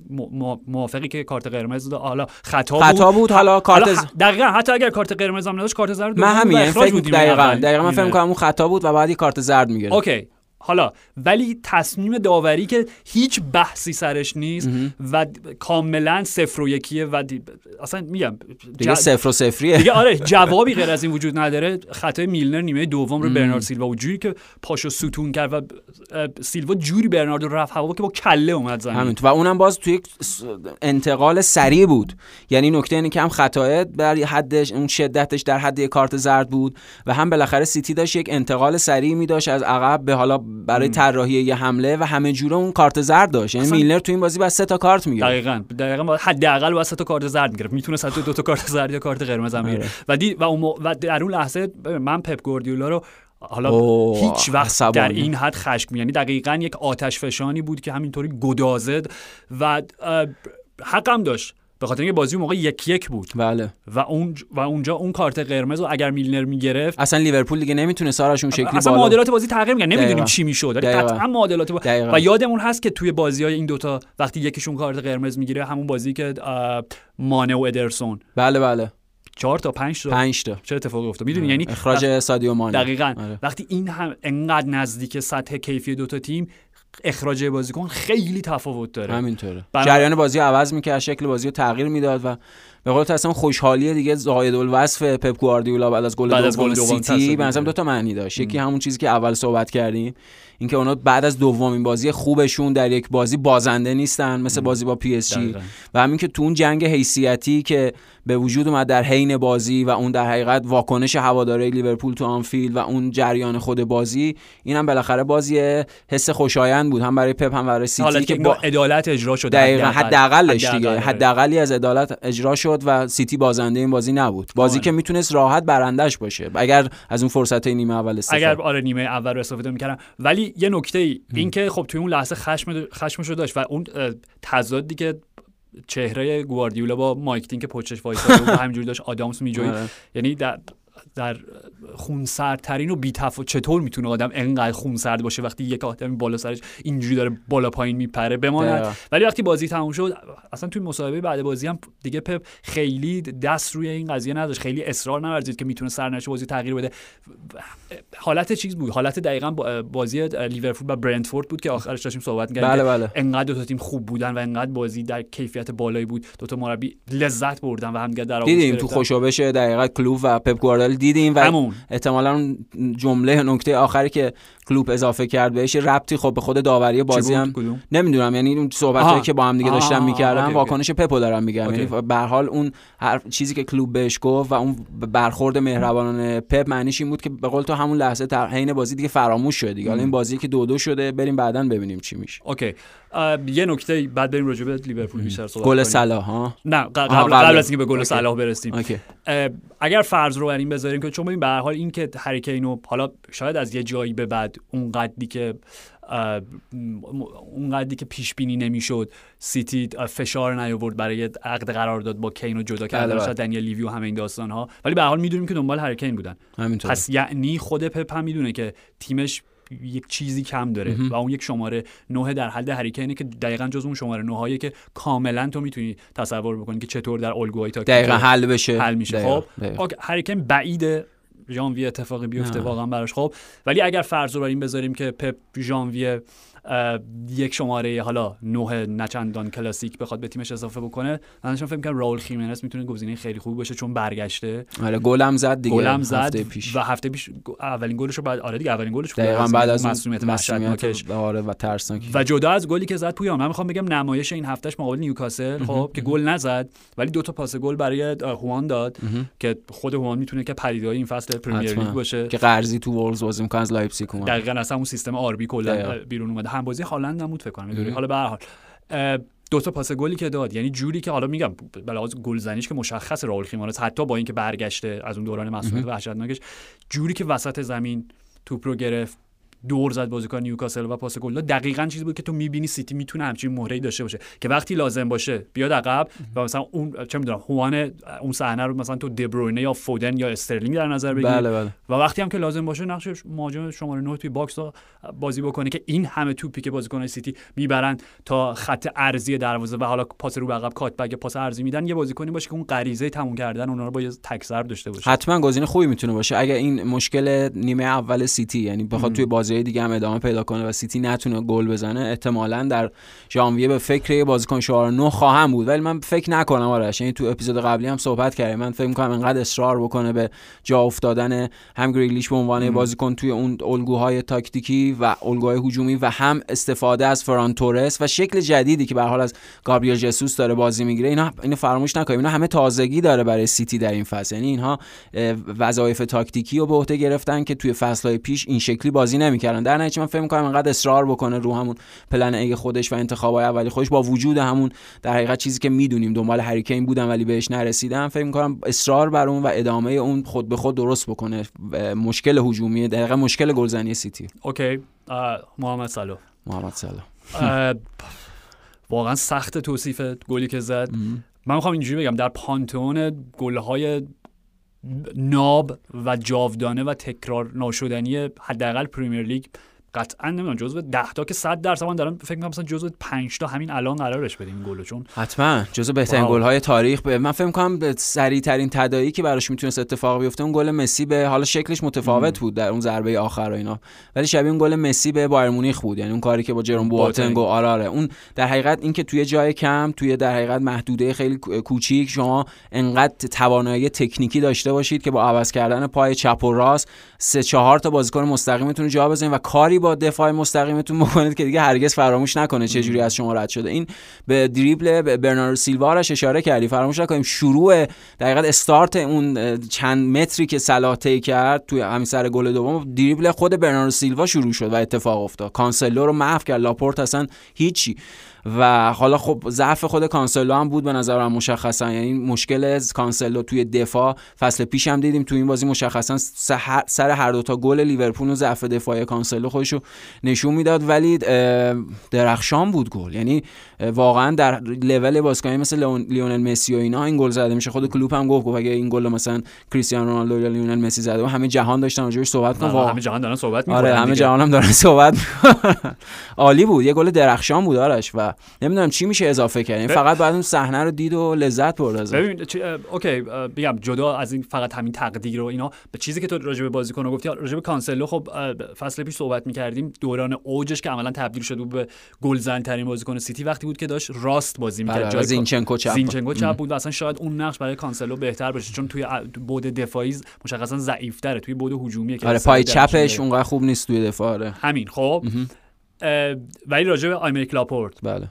موافقی که کارت قرمز حالا خطا, خطا بود, حالا کارت حالا دقیقاً حتی اگر کارت قرمز هم نداشت کارت زرد من همین فکر دقیقاً دقیقاً من فکر کنم اون خطا بود و بعد کارت زرد می‌گیره اوکی. حالا ولی تصمیم داوری که هیچ بحثی سرش نیست و کاملا صفر و یکیه و اصلا میگم دیگه صفر و صفریه. دیگه آره جوابی غیر از این وجود نداره. خطای میلنر نیمه دوم رو برنارد سیلوا و جوری که پاشو ستون کرد و سیلوا جوری برنارد رو رفت هوا که با کله اومد زمین. همین و اونم باز توی انتقال سریع بود. یعنی نکته اینه که هم خطای در حدش اون شدتش در حد کارت زرد بود و هم بالاخره سیتی داشت یک انتقال سریع می داشت از عقب به حالا برای طراحی یه حمله و همه جوره اون کارت زرد داشت. یعنی میلنر تو این بازی با سه تا کارت می‌گیره دقیقاً. دقیقاً حداقل با سه تا کارت زرد می‌گرفت. می‌تونه حتی دو تا کارت زرد یا کارت قرمز هم آره. و دی و, اون و در اون لحظه من پپ گوردیولا رو حالا هیچ وقت در این حد خشم یعنی دقیقا یک آتش فشانی بود که همینطوری گدازد و حقم داشت. به خاطر اینکه بازی موقع یک یک بود. بله. و اون و اونجا اون کارت قرمز رو اگر میلنر می‌گرفت اصلا لیورپول دیگه نمی‌تونه سارش اون شکلی اصلا بالا. معادلات بازی تغییر می‌کنه نمی‌دونیم چی می‌شد قطعا معادلات با... و یادمون هست که توی بازی های این دوتا وقتی یکیشون کارت قرمز می‌گیره همون بازی که مانه و ادرسون. بله بله. چهار تا پنج تا؟ پنج تا. چه اتفاقی افتاد؟ می‌دونی؟ یعنی اخراج سادیو مانه. دقیقاً. آره. وقتی این هم انقدر نزدیک سطح کیفی دوتا تیم اخراج بازیکن خیلی تفاوت داره. همینطوره. برا... جریان بازی عوض می‌کرد شکل بازی رو تغییر می‌داد و به قول اصلا خوشحالی دیگه زاید الوصف پپ گواردیولا بعد از گل دوم سیتی به نظرم دو تا معنی داشت. یکی همون چیزی که اول صحبت کردیم اینکه اونا بعد از دومین بازی خوبشون در یک بازی بازنده نیستن مثل بازی با پی اس جی. و همین که تو اون جنگ حیثیتی که به وجود اومد در حین بازی و اون در حقیقت واکنش هوادارای لیورپول تو آنفیلد و اون جریان خود بازی اینم بالاخره بازی حس خوشایند بود هم برای پپ هم برای سیتی که با عدالت اجرا شد دقیقاً حداقلش دیگه حداقلی از عدالت اجرا شد و سیتی بازنده این بازی نبود. بازی آره. که می‌تونست راحت برنده‌ش باشه. اگر از اون فرصت نیمه اول استفاده اگر آره نیمه اول رو استفاده می‌کرد ولی یه نکته ای این که خب توی اون لحظه خشم خشمش رو داشت و اون تضادی که چهره گواردیولا با مایک تین که پچش وایساده بود همینجوری داشت آدامس میجوید آره. یعنی در در خونسردترین و بیتفاوت چطور می‌تونه آدم انقدر خونسرد باشه وقتی یک آدمی بالا سرش اینجوری داره بالا پایین میپره؟ بماند. ولی وقتی بازی تموم شد اصلا توی مصاحبه بعد بازی هم دیگه پپ خیلی دست روی این قضیه نداشت خیلی اصرار نورزید که می‌تونه سرنوشت بازی تغییر بده. حالت چیز بود؟ حالت دقیقا بازی لیورپول با برنتفورد بود که آخرش داشتیم صحبت می‌کردیم بله بله. انقدر دو تا تیم خوب بودن و انقدر بازی در کیفیت بالایی بود. دو تا مربی لذت بردن و همدیگه در دیدیم تو خوشابش دقیقا کلوب و پپ گواردیولا دیدیم و همون. احتمالا جمله نکته آخری که کلوب اضافه کرد بهش ربطی خب به خود داوری بازی هم نمی‌دونم یعنی اون صحبتایی که با هم دیگه داشتن می‌کردن واکنش پپو دارم میگم یعنی به حال اون هر چیزی که کلوب بهش گفت و اون برخورد مهربانانه پپ معنیش این بود که به قول تو همون لحظه در حین بازی دیگه فراموش شد دیگه. این بازی که دو دو شده بریم بعدا ببینیم چی میشه. OK. یه نکته بعد بریم راجع به لیورپول بیشتر صحبت گل صلاح ها؟ نه قبل, قبل از اینکه به گل صلاح برسیم. OK. اگر فرض رو بر این بذاریم که چون به هر حال این که هری کینو حالا شاید از یه جایی به بعد اون قدی که اون قدی که پیش بینی نمی‌شد سیتی فشار نیاورد برای عقد قرارداد با کین و جدا کردن بله، بله. دنیل لیوی و همه این داستان ها ولی به حال می‌دونیم که دنبال هری کین بودن. همینطور. پس یعنی خود پپ هم می‌دونه که تیمش یک چیزی کم داره و اون یک شماره نه در حد هریکینه که دقیقا جز اون شماره نه که کاملا تو می‌تونی تصور بکنی که چطور در الگوهای تا دقیقا حل بشه. حل میشه. خب هریکین بعیده. ژانویه اتفاقی بیفته واقعا براش. خب ولی اگر فرض رو بر این بذاریم که پپ ژانویه یک شماره حالا نه نچندان کلاسیک بخواد به تیمش اضافه بکنه من فکر کنم راول خیمنس می‌تونه گزینه خیلی خوب باشه چون برگشته. آره گلم زد دیگه گلم زد هفته پیش. و هفته پیش اولین گلش رو بعد آره دیگه اولین گلش دقیقاً بعد از مصدومیت وحشتناک آره و ترسناک و جدا از گلی که زد پویان. من می‌خوام بگم نمایش این هفتهش مقابل نیوکاسل خب که گل نزد ولی دو تا پاس گل برای هوانگ داد که خود هوانگ می‌تونه که پدیده‌های این فصل پرمیر لیگ باشه. که قرضی تو وولز بازی می‌کنه از لایپزیگ دقیقاً اصلا اون سیستم آر بی کلا بیرون اومده. هم بازی هالند بود فکر کنم حالا به هر حال دو تا پاس گلی که داد. یعنی جوری که حالا میگم به لحاظ گلزنیش که مشخص رائول خیمنس حتی با اینکه برگشته از اون دوران مصدومیت وحشتناکش جوری که وسط زمین توپ رو گرفت. دور زد بازیکن نیوکاسل و پاس گل دقیقا چیزی بود که تو می‌بینی سیتی می‌تونه همچین مهره داشته باشه. که وقتی لازم باشه بیاد عقب و مثلا اون چه می‌دونم هوانگ اون صحنه رو مثلا تو دبروینه یا فودن یا استرلینگ در نظر بگیری بله بله. و وقتی هم که لازم باشه نقش مهاجم شماره 9 توی box بازی بکنه که این همه توپی که بازیکن سیتی می‌برن تا خط عرضی دروازه و حالا پاس رو به عقب cut back پاس عرضی میدن یه بازیکنی باشه که اون غریزه تموم کردن اونها رو با یه تاچ داشته باشه. حتما گزینه خوبی می‌تونه باشه. اگر این مشکل نیمه اول سیتی یعنی بخواد توی بازی دیگه هم ادامه پیدا کنه و سیتی نتونه گل بزنه احتمالا در ژانویه به فکر یه بازیکن شماره 9 خواهند بود. ولی من فکر نکنم آرش یعنی تو اپیزود قبلی هم صحبت کردیم. من فکر می‌کنم انقدر اصرار بکنه به جا افتادن هم گریلیش به عنوان بازیکن توی اون الگوهای تاکتیکی و الگوهای هجومی و هم استفاده از فران تورس و شکل جدیدی که به حال از گابریل جسوس داره بازی می‌گیره. اینا اینو فراموش نکنیم. اینا همه تازگی داره برای سیتی در این فصل. یعنی اینها وظایف تاکتیکی رو به عهده گرفتن که توی فصل‌های پیش این شکلی بازی نمی‌کردن در نتیجه من فکر می‌کنم انقدر اصرار بکنه رو همون plan A خودش و انتخابای اولی خودش با وجود همون در حقیقت چیزی که می‌دونیم دنبال هری کین بودن ولی بهش نرسیدن فکر می‌کنم اصرار بر اون و ادامه اون خود به خود درست بکنه. مشکل هجومی دقیقا مشکل گلزنی سیتی. OK. محمد صلاح. محمد صلاح. واقعا سخت توصیف گلی که زد. من می‌خوام اینجوری بگم در پانتون گل‌های ناب و جاودانه و تکرار ناشدنی حداقل پریمیر لیگ قطعا نمی‌دونم جزو 10 تا که 100 درصد من دارم فکر می‌کنم مثلا جزو 5 تا همین الان قرارش بدیم این گلو چون حتما. جزو بهترین گل های تاریخ به من فکر می‌کنم به سریع ترین تداعی که براش می‌تونست اتفاق بیفته اون گل مسی به حالا شکلش متفاوت بود در اون ضربه آخر و اینا. ولی شبیه اون گل مسی به بایر مونیخ بود یعنی اون کاری که با ژروم بواتنگ و آره آره. اون در حقیقت این که توی جای کم توی در حقیقت محدوده خیلی کوچیک شما انقدر توانایی تکنیکی داشته باشید که با عوض کردن پای چپ و راست سه چهار تا بازیکن مستقیمتون جا بزنید و کاری با دفاع مستقیمتون بکنید که دیگه هرگز فراموش نکنه چه جوری از شما رد شده. این به دریبل برناردو سیلوا اشاره کردی. فراموش نکنیم شروع دقیقاً استارت اون چند متری که صلاح طی کرد توی همین سر گل دوم دریبل خود برناردو سیلوا شروع شد و اتفاق افتاد. کانسلو رو محو کرد. لاپورت اصلا هیچی. و حالا خب ضعف خود کانسلو هم بود به نظر من مشخصا. یعنی مشکل کانسلو توی دفاع فصل پیش هم دیدیم توی این بازی مشخصا سر هر دو تا گل لیورپول و ضعف دفاعی کانسلو خودشو نشون می‌داد. ولی درخشان بود گل. یعنی واقعا در لول بازیکنی مثل لیونل مسی و اینا این گل زده میشه. خود کلوپ هم گفت اگه این گل مثلا کریستیانو رونالدو یا لیونل مسی زده و همه جهان داشتن راجبش صحبت کنن. همه جهان دارن صحبت می‌کنن آره همه جهان هم دارن صحبت عالی بود. یه گل درخشان بود آرش و نمی‌دونم چی میشه اضافه کرد. یعنی فقط باید اون صحنه رو دید و لذت برد از ببین OK بگم جدا از این فقط همین تقدیر و اینا به چیزی که تو راجع به بازیکن گفتی راجع به کانسلو خب فصل پیش صحبت می‌کردیم دوران اوجش که عملا تبدیل شد به گلزن ترین بازیکن سیتی وقتی بود که داشت راست بازی می‌کرد. بله، جای زینچنکو چپ. زینچنکو چپ بود و اصلا شاید اون نقش برای کانسلو بهتر باشه چون توی بعد دفاعی مشخصا ضعیف تره توی بعد هجومی که آره پای چپش اونقدر خوب نیست توی دفاع آره. همین خب. ولی راجع به آیمریک لاپورت بله.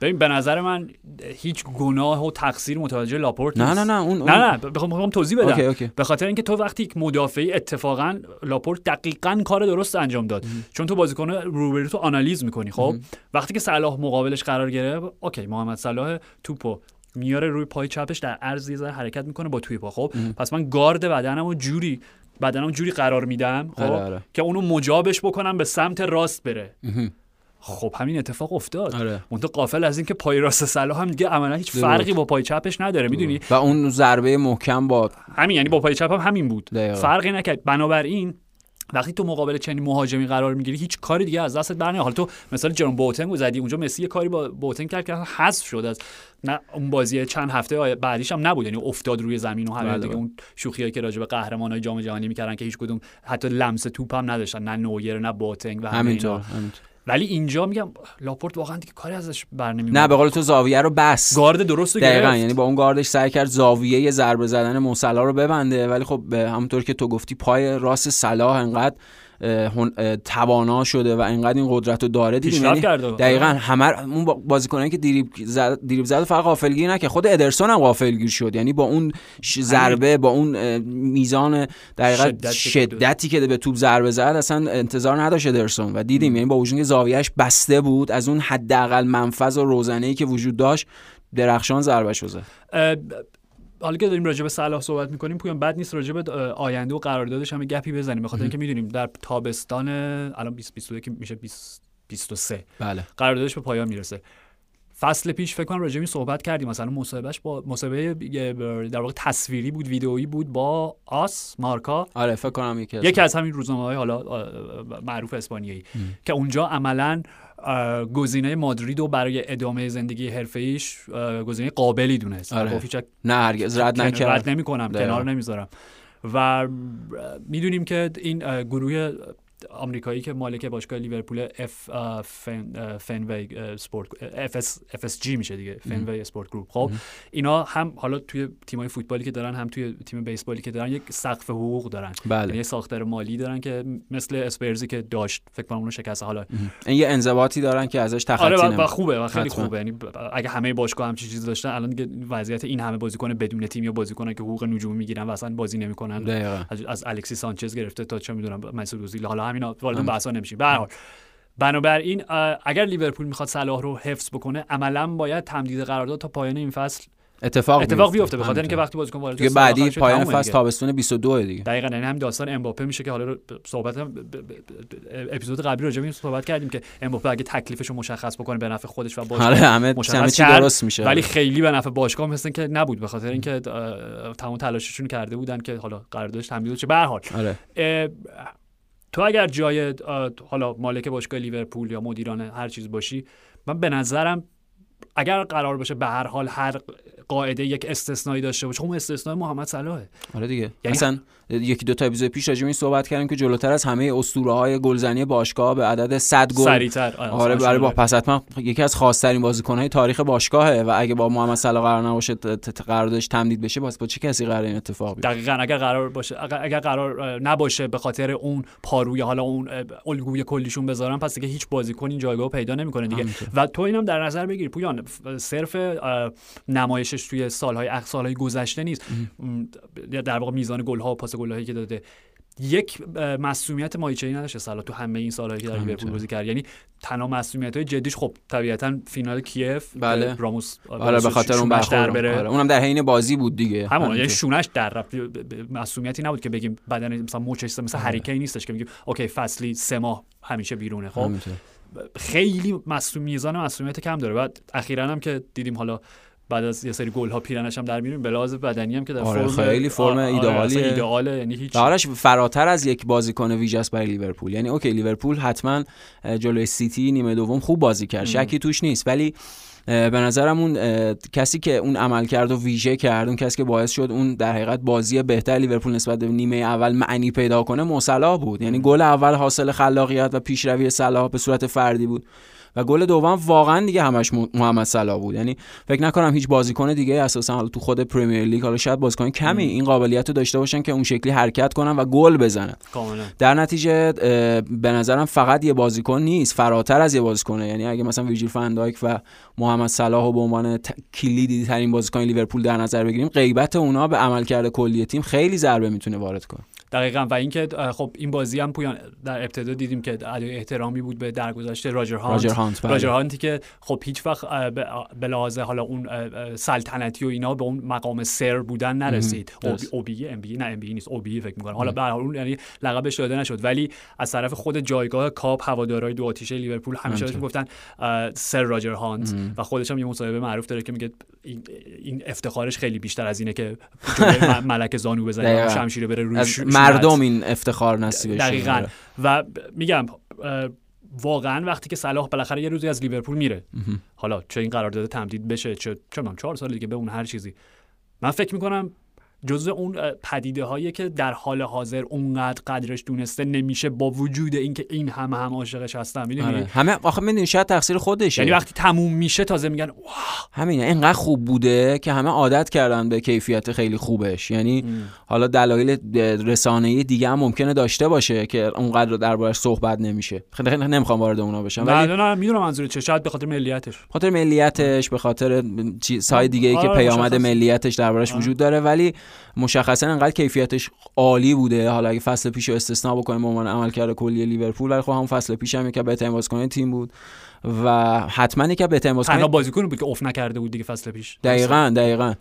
ببین به نظر من هیچ گناه و تقصیر متوجه لاپورت نه نه نه اون, نه نه بخوام توضیح بدم. به خاطر اینکه تو وقتی مدافعی اتفاقا لاپورت دقیقا کار درست انجام داد. چون تو بازیکن روبرو تو آنالیز می‌کنی خب؟ وقتی که صلاح مقابلش قرار گرفت okay محمد صلاح توپو میاره روی پای چپش در عرض یه حرکت می‌کنه با توی پا خب پس من گارد بدنمو جوری بدنم جوری قرار میدم خب؟ آره، آره. که اونو مجابش بکنم به سمت راست بره. خب همین اتفاق افتاد. آره. منتها قافل از اینکه پای راست صلاح هم دیگه عملا هیچ فرقی با پای چپش نداره می‌دونی؟ و اون ضربه محکم با همین یعنی با پای چپ هم همین بود. دقیقا. فرقی نکرد. بنابراین وقتی تو مقابل چنین مهاجمی قرار می‌گیری هیچ کاری دیگه از دستت برنمیاد حالا تو مثلا جرون بوتنگ زدی اونجا مسی یه کاری با بوتنگ کرد که حذف شد از نه اون بازی چند هفته بعدیش هم نبود. یعنی افتاد روی زمین و همه بله، دیگه. اون شوخیایی که راجع به قهرمانای جام جهانی می‌کردن که هیچ کدوم حتی لمس توپ هم نداشتن نه نویر نه بوتنگ و همینطور. ولی اینجا میگم لاپورت واقعا دیگه کاری ازش بر نه به قول تو زاویه رو بس. گارد درست دقیقاً یعنی با اون گاردش سعی کرد زاویه ضربه زدن موسلا رو ببنده ولی خب همونطور که تو گفتی پای راست صلاح انقدر توانا شده و اینقدر این قدرت رو داره دیدیم یعنی دقیقا همه اون بازیکنایی که دیریب زد دیریب زد فقط غافلگیر که خود ادرسون هم غافلگیر شد. یعنی با اون ضربه با اون میزان دقیقا شدتی که به توپ ضربه زد اصلا انتظار نداشت ادرسون. و دیدیم یعنی با وجود زاویهش بسته بود از اون حداقل منفذ و روزنه ای که وجود داشت درخشان ضربه شده حالا که داریم راجع به صلاح صحبت می‌کنیم پویان بد نیست راجع به آینده و قراردادش هم گپی بزنیم. بخاطر اینکه می‌دونیم در تابستان الان 2022 که میشه 2023 بله. قراردادش به پایان می‌رسه. فصل پیش فکر کنم راجع صحبت کردیم. مثلا مصاحبهش با مصاحبه در واقع تصویری بود ویدئویی بود با آس مارکا. آره فکر کنم یکی, یکی از همین روزنامه های حالا معروف اسپانیایی. که اونجا عملا گزینه مادرید رو برای ادامه زندگی حرفه‌ایش گزینه قابلی دونست. آره. نه هرگز رد نکرد. رد نمی‌کنم کنار نمی‌ذارم. و می‌دونیم که این گروه آمریکایی که مالک باشگاه لیورپول اف فنوی سپورت اف اس اف اس جی میشه دیگه فنوی اسپورت گروپ. خب اینا هم حالا توی تیمای فوتبالی که دارن هم توی تیم بیسبالی که دارن یک سقف حقوق دارن. بله. یعنی یه ساختار مالی دارن که مثل اسپرزی که داشت فکر کنم اونو شکست. حالا این یه انضباطی دارن که ازش تخطی آره و, خوبه و خیلی خوبه. یعنی اگه همه باشگاه هم چیزی داشتن الان دیگه وضعیت این همه بازیکن بدون تیم یا بازیکنان که حقوق نجومی می‌گیرن و اصلا بازی نمی‌کنن. از, از الکسی سانچز گرفته تا چه می‌دونم مسعود اوزیل حالا همینا وارد بحثا نمیشیم. به هر حال. بنابراین اگر لیورپول می‌خواد صلاح رو حفظ بکنه عملا باید تمدید قرارداد تا پایان این فصل اتفاق اتفاق بیفته به خاطر اینکه وقتی بازیکن وارد دیگه بعدی پایان فصل تابستون 22 دیگه. دقیقاً یعنی هم داستان امباپه میشه که حالا صحبت اپیزود قبلی راجع به صحبت کردیم که امباپه اگه تکلیفش رو مشخص بکنه به نفع خودش و باشگاه همه همه چی درست میشه. ولی خیلی به نفع باشگاه مثل که نبود به خاطر اینکه تمام تلاششون کرده بودن که حالا قراردادش تمدید بشه. به هر حال آره. تو اگر جای حالا مالک باشگاه لیورپول یا مدیران هر چیز باشی من به نظرم اگر قرار باشه به هر حال هر قاعده یک استثنایی داشته باشه. اون استثنای محمد صلاحه. آره دیگه. یعنی مثلا یکی دو تا اپیزود پیش راجع این صحبت کردیم که جلوتر از همه اسطوره های گلزنی باشگاه به عدد 100 گل سریعتر. آره برای با پس حتما یکی از خاصترین بازیکن های تاریخ باشگاهه و اگه با محمد صلاح قرار نباشه قراردادش تمدید بشه باز با چه کسی قرار این اتفاق بیفته؟ دقیقاً اگر قرار باشه اگر قرار نباشه به خاطر اون پاروی حالا اون الگوی کلیشون بذارن پس دیگه هیچ بازیکن این جایگاه پیدا نمی‌کنه دیگه. و تو اینم در نظر بگیر. پویان صرف نمایشش توی سالهای سالهای گذشته نیست. در واقع میزان گل ها و پاس گل هایی که داده. یک مسئولیت مایچری نداشته سالا تو همه این سالهایی که در لیورپول بازی کرد. یعنی تنها مسئولیت های جدیش خب طبیعتا فینال کیف بله. راموس آره به خاطر اون در بره. آره. اونم در حین بازی بود دیگه. همون یعنی شونش در رفت. مسئولیتی نبود که بگیم بدن مثلا موچش مثلا آره. هریکین نیستش که میگیم اوکی فصلی سه ماه همیشه بیرونه خب؟ خیلی مسئول میزان مسئولیت کم داره. بعد اخیرا هم که دیدیم حالا بعد از یه سری گل ها پیرنش هم در میریم به لحاظ بدنی هم که در آره فرم خیلی فرم آره ایدئالیه ایدئاله یعنی هیچ آرش فراتر از یک بازیکن ویژه برای لیورپول. یعنی okay لیورپول حتما جلوی سیتی نیمه دوم خوب بازی کرد. شکی توش نیست. ولی به نظرم اون کسی که اون عمل کرد و ویژه کرد اون کسی که باعث شد اون در حقیقت بازی بهتر لیورپول نسبت به نیمه اول معنی پیدا کنه مو صلاح بود. یعنی گل اول حاصل خلاقیت و پیشروی صلاح به صورت فردی بود. و گل دوم واقعا دیگه همش محمد صلاح بود. یعنی فکر نکنم هیچ بازیکن دیگه اساسا حالا تو خود پرمیر لیگ حالا شاید بازیکن کمی این قابلیت رو داشته باشن که اون شکلی حرکت کنن و گل بزنن. در نتیجه به نظرم فقط یه بازیکن نیست فراتر از یه بازیکنه. یعنی اگه مثلا ویجیل فندایک و محمد صلاح رو به عنوان کلیدی ترین بازیکن لیورپول در نظر بگیریم غیبت اونا به عملکرد کلی تیم خیلی ضربه می‌تونه وارد کنه. دقیقا. و اینکه خب این بازی هم پویان در ابتدا دیدیم که ادای احترامی بود به درگذشته راجر هانت. راجر هانت, بله. راجر هانتی که خب هیچ وقت به لحاظ حالا اون سلطنتی و اینا به اون مقام سر بودن نرسید. اوبی ام بی نه ام بی نیست. اوبی فکر می‌کنم. حالا به هر حال یعنی لقبش داده نشد. ولی از طرف خود جایگاه کاپ هوادارهای دو آتیشه لیورپول همیشه بهش می‌گفتن سر راجر هانت. و خودش هم یه مصاحبه معروف داره که میگه این افتخارش خیلی بیشتر از اینه که ملک زانو بزنه شمشیر بره روش مردم این افتخار نصیبش دقیقاً. آره. و میگم واقعا وقتی که صلاح بالاخره یه روزی از لیورپول میره حالا چه این قرارداد تمدید بشه چه چه چهار سال دیگه به اون هر چیزی. من فکر می‌کنم جزء اون پدیده هایی که در حال حاضر اونقدر قدرش دونسته نمیشه با وجود اینکه این همه هم عاشقش هستن می‌دونی؟ آره. همه آخه می‌دونی شاید تقصیر خودشه. یعنی وقتی تموم میشه تازه میگن واه همینه اینقدر خوب بوده که همه عادت کردن به کیفیت خیلی خوبش. یعنی حالا دلایل رسانه‌ای دیگه هم ممکنه داشته باشه که اونقدر دربارش صحبت نمیشه. خیلی نمی‌خوام وارد اونا بشم. ولی نه نه می‌دونم منظور چه شاید به خاطر ملیتش. به خاطر ملیتش به خاطر چیزهای دیگه ای که آره، پیامد ملیتش دربارش وجود داره. ولی مشخصا انقدر کیفیتش عالی بوده. حالا اگه فصل پیش رو استثنا بکنیم به عنوان عملکرد کلی لیورپول ولی خب هم فصل پیش هم که بهترین بازیکن تیم بود و حتما که بهترین بازیکن بازیکن بود که افت نکرده بود دیگه فصل پیش. دقیقاً دقیقاً.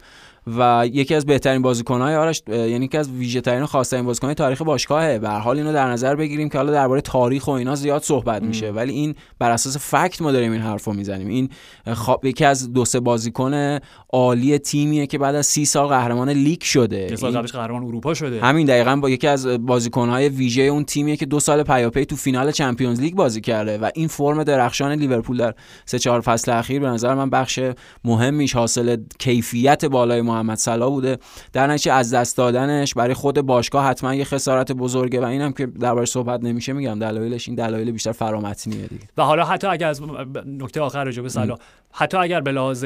و یکی از بهترین بازیکن‌های آرش یعنی که از ویژه ترین خاصترین بازیکن‌های تاریخ باشگاهه. به حال اینو در نظر بگیریم که حالا درباره تاریخ و اینا زیاد صحبت میشه. ولی این بر اساس fact ما داریم این حرفو می‌زنیم. این خب یکی از دو سه بازیکن عالی تیمیه که بعد از سی سال قهرمان لیگ شده. سال قبلش قهرمان اروپا شده. همین دقیقا با یکی از بازیکن‌های ویژه اون تیمیه که دو سال پیاپی تو فینال چمپیونز لیگ بازی کرده و این فرم درخشان لیورپول در سه چهار فصل اخیر به نظر من بخش مهمیش حاصل کیفیت بالای محمد صلاح بوده. در نتیجه از دست دادنش برای خود باشگاه حتما یه خسارت بزرگه و اینم که دربارش صحبت نمیشه میگم. دلایلش این دلایل بیشتر فرامتنیه دیگه. و حالا حتی اگر از نکته آخر راجع به صلاح حتی اگر به لحاظ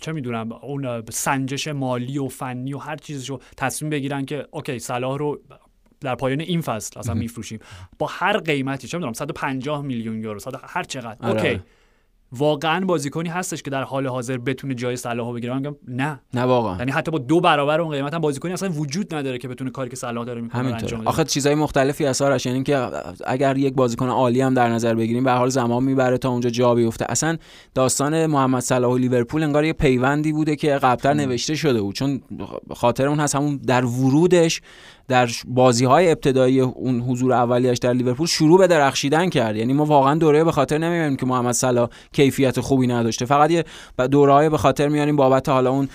چه می‌دونم اون سنجش مالی و فنی و هر چیزشو تصمیم بگیرن که اوکی صلاح رو در پایان این فصل اصلا میفروشیم. با هر قیمتی چه می‌دونم 150 میلیون یورو هر چقدر. آره. اوکی. واقعا بازیکنی هستش که در حال حاضر بتونه جای صلاح بگیره. من نه. نه واقعا. یعنی حتی با دو برابر اون قیمت هم بازیکنی اصلا وجود نداره که بتونه کاری که صلاح داره می‌کنه انجام بده. آخه چیزای مختلفی هست یعنی که اگر یک بازیکن عالی هم در نظر بگیریم به حال زمان می‌بره تا اونجا جا بیفته. اصلا داستان محمد صلاح و لیورپول انگار یه پیوندی بوده که قبلتر نوشته شده بود. چون خاطر اون هست همون در ورودش در بازی های ابتدایی اون حضور اولیش در لیورپول شروع به درخشیدن کرد. یعنی ما واقعا دوره به خاطر نمیاریم که محمد صلاح کیفیت خوبی نداشته. فقط یه دوره به خاطر میاریم بابت حالا اون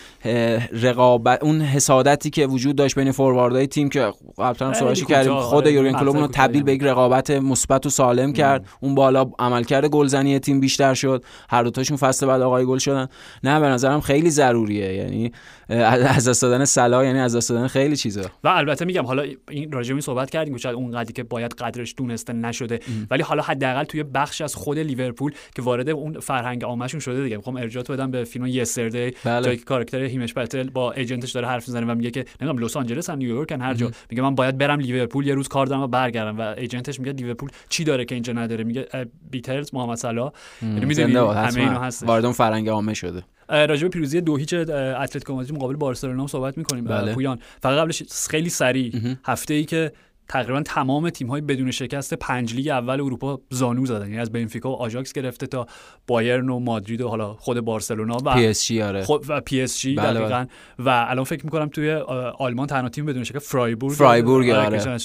رقابت اون حسادتی که وجود داشت بین فورواردهای تیم که قبلا صحبت کردیم. خود یورگن کلوپ اون تبدیل به یک رقابت مثبت و سالم کرد. اون بالا عملکرد گلزنی تیم بیشتر شد. هر دو تاشون فصل بعد آقای گل شدن. نه به نظرم خیلی ضروریه. یعنی از دست دادن صلاح یعنی از دست دادن خیلی چیزا. و البته میگم حالا این راجع می صحبت کردیم که شاید اون قدری که باید قدرش دونسته نشده. ولی حالا حداقل توی بخش از خود لیورپول که وارد اون فرهنگ عامشون شده دیگه. می‌خوام ارجاعات بدم به فیلم یستردی بله. جایی که کاراکتر هیمش پتل با ایجنتش داره حرف می‌زنه و میگه که نمی‌دونم لس آنجلس هم نیویورک هر جا. میگه من باید برم لیورپول یه روز کار دارم و برگردم. و ایجنتش میگه لیورپول چی داره که اینجا نداره؟ میگه بیترز محمد صلاح. یعنی می‌دونی همه اینو هست وارد اون فرهنگ عامه شده. راجع به پیروزی دو هیچ اتلتیکو مادرید مقابل بارسلونا صحبت می‌کنیم. بله. پویان فقط قبلش خیلی سریع. هفته ای که تقریبا تمام تیم های بدون شکست پنج لیگ اول اروپا زانو زدن. یعنی از بنفیکا و آژاکس گرفته تا بایرن و مادرید و حالا خود بارسلونا و پی اس جی آره. خود و پی اس جی بله دقیقاً. بله. و الان فکر می‌کنم توی آلمان تنها تیم بدون شکست فرایبورگ فرایبورگ آره.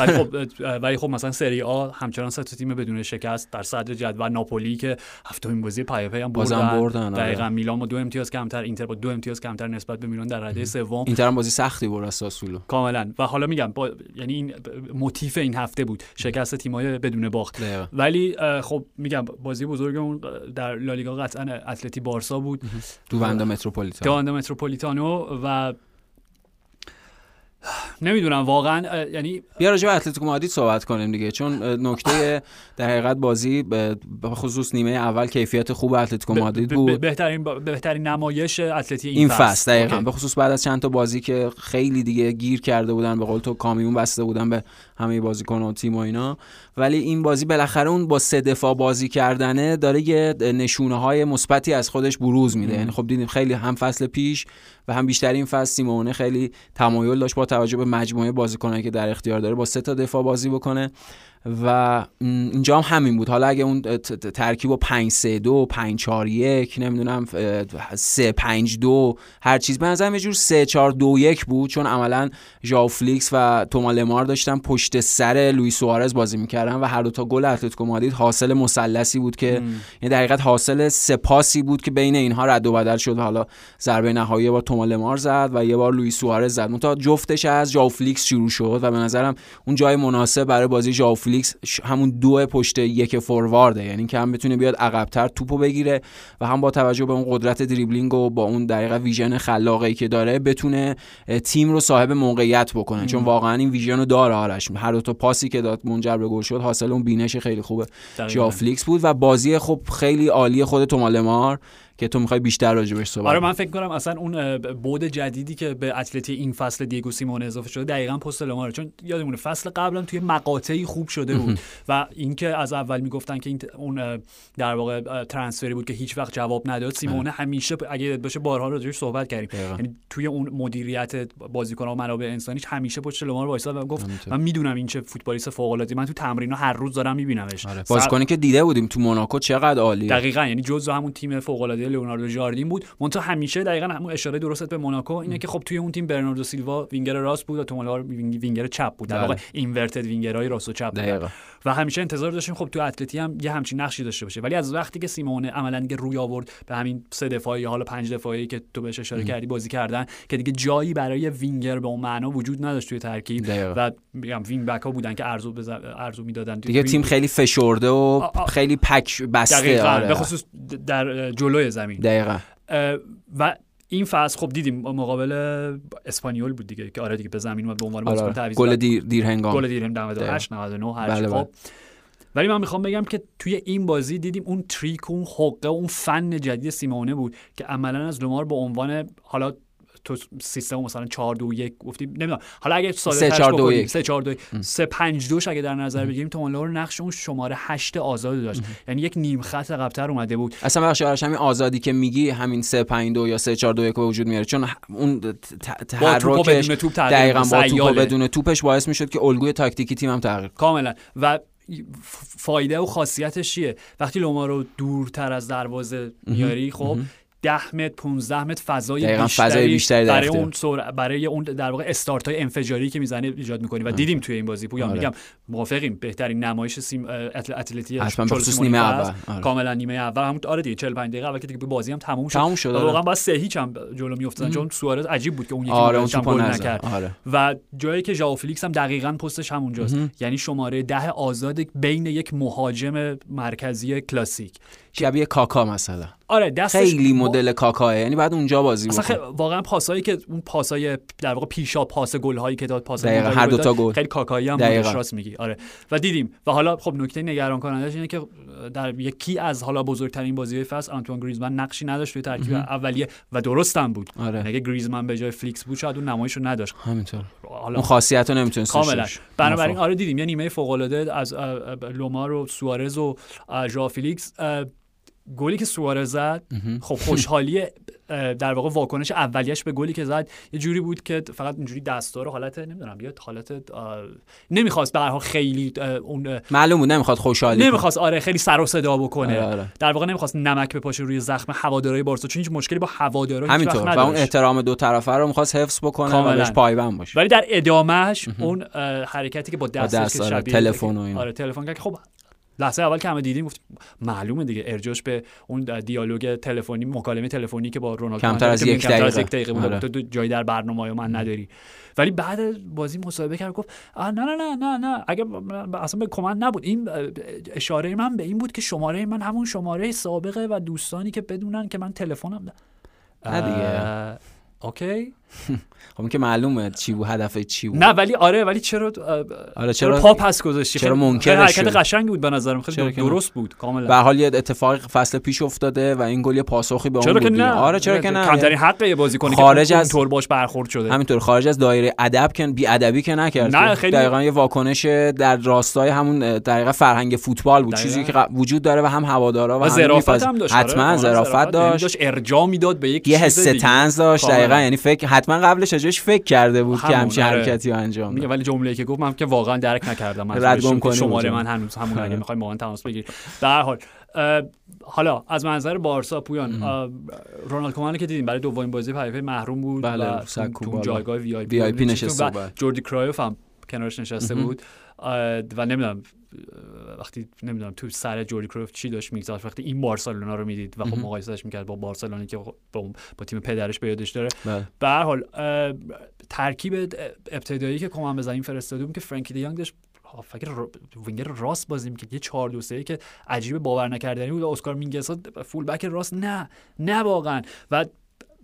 ولی خب ولی خب مثلا سری آ همچنان سه تیم بدون شکست در صدر جدول ناپولی که هفتمین بازی پیاپی هم بردن, بردن آره. دقیقاً میلان با دو امتیاز کمتر اینتر با دو امتیاز کمتر نسبت به میلان در رده سوم. اینتر هم بازی سختی برد با ساسولو کاملا. و حالا میگم با... یعنی این موتیف این هفته بود. شکست تیمای بدون باخت. ولی خب میگم بازی بزرگمون در لالیگا قطعا اتلتی بارسا بود. دو متروپولیتانو. دو متروپولیتانو و نمی‌دونم واقعا یعنی بیا راجع به اتلتیکو مادرید صحبت کنیم دیگه چون نکته در حقیقت بازی به خصوص نیمه اول کیفیت خوب اتلتیکو مادرید بود. بهترین بهترین نمایش اتلتی این, این فصل. دقیقاً. به خصوص بعد از چند تا بازی که خیلی دیگه گیر کرده بودن به قول تو کامیون بسته بودن به همه بازیکن و تیم و اینا. ولی این بازی بالاخره اون با سه دفاع بازی کردنه داره یه نشونه های مثبتی از خودش بروز میده. یعنی خب دیدیم خیلی هم فصل پیش و هم بیشتر این فصل سیمونه خیلی تمایل داشت با توجه به مجموعه بازیکنایی که در اختیار داره با سه تا دفاع بازی بکنه. و اینجا هم همین بود. حالا اگه اون ترکیب 5 3 2 5 4 1 نمی‌دونم 3 5 2 هر چیز. به نظرم یه جور 3 4 2 1 بود چون عملا ژاو فلیکس و توما لمار داشتن پشت سر لوئیس سوارز بازی می‌کردن و هر دو تا گل اتلتیکو مادرید حاصل مثلثی بود که یعنی در حقیقت حاصل سه پاسی بود که بین اینها رد و بدل شد. و حالا ضربه نهایی بار توما لمار زد و یه بار لوئیس سوارز زد. تا جفتش از ژاو فلیکس شروع شد و به نظرم اون جای مناسب برای بازی ژاو فلیکس همون دو پشت یک فوروارده. یعنی که هم بتونه بیاد عقبتر توپو بگیره و هم با توجه به اون قدرت دریبلینگ و با اون دقیقا vision خلاقی که داره بتونه تیم رو صاحب موقعیت بکنه. چون واقعا این vision رو داره آرش. هر دو تا پاسی که داد منجر به گل شد حاصل اون بینش خیلی خوبه ژاو فلیکس بود و بازی خب خیلی عالی خود توما لمار که تو می‌خوای بیشتر راجبش صحبت آره من فکر کنم اصلا اون بود جدیدی که به اتلتی این فصل دیگو سیمون اضافه شده دقیقا پست لمار چون یادمونه فصل قبلا توی مقاطعی خوب شده بود و اینکه از اول می‌گفتن که این اون در واقع transfer ی بود که هیچ وقت جواب نداد. سیمونه همیشه اگه باشه بارها راجبش صحبت کردیم. یعنی توی اون مدیریت بازیکن و منابع انسانیش همیشه پشت لمار وایساد و گفت من می‌دونم این چه فوتبالیست فوق العاده من تو تمرین هر روز دارم میبینمش. آره. بازیکنی که دیده بودیم تو موناکو چقدر عالی دقیقاً. یعنی جزء همون تیم فوق العاده لئوناردو ژاردیم بود. منتها همیشه دقیقا همون اشاره درست به موناکو اینه که خب توی اون تیم برناردو سیلوا وینگر راست بود و توما لمار وینگر چپ بود. در واقع inverted وینگرهای راست و چپ بود. و همیشه انتظار داشتیم خب تو اتلتی هم یه همچین نقشی داشته باشه. ولی از وقتی که سیمونه عملا دیگه روی آورد به همین سه دفاعی حالا پنج دفاعی که تو بهش اشاره کردی بازی کردن که دیگه جایی برای وینگر به اون معنا وجود نداشت توی ترکیب و میگم وینگ بک ها بودن که عرضو بز... عرضو می‌دادن. دیگه تیم خیلی فشرده و خیلی pack بسته. آره. به خصوص در جلوی زمین. دقیقا. و این فصل خب دیدیم مقابل اسپانیول بود دیگه که آره دیگه به زمین اومد به عنوان بازیکن آره. تعویض گل دیر دیر هنگام گل دیر 98 99 هر بله. خب. ولی من می‌خوام بگم که توی این بازی دیدیم اون تریک اون حقه اون فن جدید سیمونه بود که عملا از لومار به عنوان حالا تو سیستم مثلا 4 2 1 گفتیم نمی‌دونم. حالا اگه ساده 3 4 2 1 3 4 2 3 5 2 اگه در نظر بگیریم تو رو نقش اون شماره 8 آزاد داشت. یعنی یک نیم خط عقب‌تر اومده بود. اصلا بخش آرش همین آزادی که میگی همین 3 5 2 یا 3 4 2 1 به وجود میاره. چون اون تحرکش دقیقاً با توپ بدون توپش باعث می‌شد که الگوی تاکتیکی تیم هم تغییر کاملا. و فایده و خاصیتش چیه؟ وقتی لمارو دورتر از دروازه میاری خب 10 متر 15 متر فضای بیشتری, فضای بیشتری برای اون برای اون در واقع استارت های انفجاری که می‌زنه ایجاد می‌کنی و دیدیم توی این بازی. پویان آره. میگم موافقیم. بهترین نمایش تیم اتلتی خصوص نیمه اول. آره. کاملا نیمه اول. همون آره دیگه 45 دقیقه اول که دیگه بازی هم تموم شد. تموم شد واقعا با سه هیچ هم جلو میافتادن چون سوارز عجیب بود که اون یکی آره اون گل نکرد. آره. و جایی که ژائو فلیکس هم دقیقاً پستش همونجاست. یعنی شماره ده آزاد بین یک مهاجم مرکزی کلاسیک. شبیه کاکا مثلا. آره دستش خیلی مدل کاکائه یعنی بعد اونجا بازی اصلا واقعا پاسایی که اون پاسای در واقع پیشا پاس گل هایی که داد پاس هر دو تا گل. خیلی کاکایی هم راست میگی. آره. و دیدیم. و حالا خب نکته نگران کنندش اینه که در یکی از حالا بزرگترین بازی فصل آنتوان گریزمان نقشی نداشت توی ترکیب اولیه و درست هم بود. آره. اگه گریزمان به جای فلیکس بود شاید اون نمایشو نداشت. همینطور. حالا اون خاصیت رو نمی‌تونه کاملا. بنابراین آره دیدیم. یه نیمه فوق العاده از لومار و سوارز و ژا فلیکس گلی که سوارز زد خب خوشحالی در واقع واکنش اولیش به گلی که زد یه جوری بود که فقط اینجوری دستا رو حالت نمی‌دونم بیاد حالت نمی‌خواست به هر خیلی اون معلوم بود نمی‌خواد خوشحالی نمی‌خواست آره خیلی سر و صدا بکنه. آره آره. در واقع نمی‌خواست نمک بپاشه روی زخم هوادارهای بارسا چون هیچ مشکلی با هوادارا همینطور. و اون احترام دو طرفه رو می‌خواست حفظ بکنه و بهش پایبند باشه. ولی در ادامهش اون حرکتی که با دستش دست آره، تلفن و آره تلفن که خب لحظه اول که همه دیدیم گفت معلومه دیگه. ارجاش به اون دیالوگ تلفنی مکالمه تلفنی که با رونالدو کمتر از یک دقیقه, از یک دقیقه بود. تو جایی در برنامه من نداری. ولی بعد بازی مصاحبه کرد گفت نه نه نه نه نه. اگه اصلا به کمک نبود. این اشاره من به این بود که شماره من همون شماره سابقه و دوستانی که بدونن که من تلفنم اوکی. خب که معلومه چی بود هدف چی بود. نه ولی آره ولی چرا آره چرا پا پس گذاشتی؟ چرا ممکنه حرکت قشنگی بود به نظرم. خیلی درست بود کاملا. به حال یه اتفاق فصل پیش افتاده و این گل یه پاسخی به اون بود آره چرا که نه کمترین حق یه بازیکنی خارج از طور باش برخورد شده. همینطور خارج از دایره ادب که بی ادبی که نکرد. نه خیلی دقیقاً یه واکنش در راستای همون دقیقاً فرهنگ فوتبال بود. چیزی که وجود داره و هم هوادارا و, و ظرافت هم داشت. حتما ظرافت داشت. ارجاع می‌داد به یک یه حس طنز داشت. دقیقاً یعنی فکر حتما قبلش اجاش فکر کرده بود که همچین آره. حرکتی رو انجام میگه ولی جمله‌ای که گفت من که واقعا درک نکردم. من ردم گم شماره من هنوز همون اگه می‌خوای واقعا تماس بگیری. در حال حالا از منظر بارسا پویان رونالد کومان که دیدیم برای دومین بازی پی محروم بود بله و تو جایگاه وی آی پی, پی نشسته و جوردی کرایوف هم کنارش نشسته بود. و نمی‌دونم وقتی نمی‌دونم تو سر جوردی کرایوف چی داشت میگذاشت وقتی این بارسلونا رو می‌دید و خب مقایسهش می‌کرد با بارسلونی که با, با تیم پدرش به یادش داره. بله. به هر حال ترکیب ابتدایی که کمان بزنیم فرستاده بود که فرانکی دیانگ داشت فکر وینگر راست بازی که یه 4 2 3 که عجیب باور نکردنی بود. اسکار مینگسا فول بک راست نه نه واقعا. و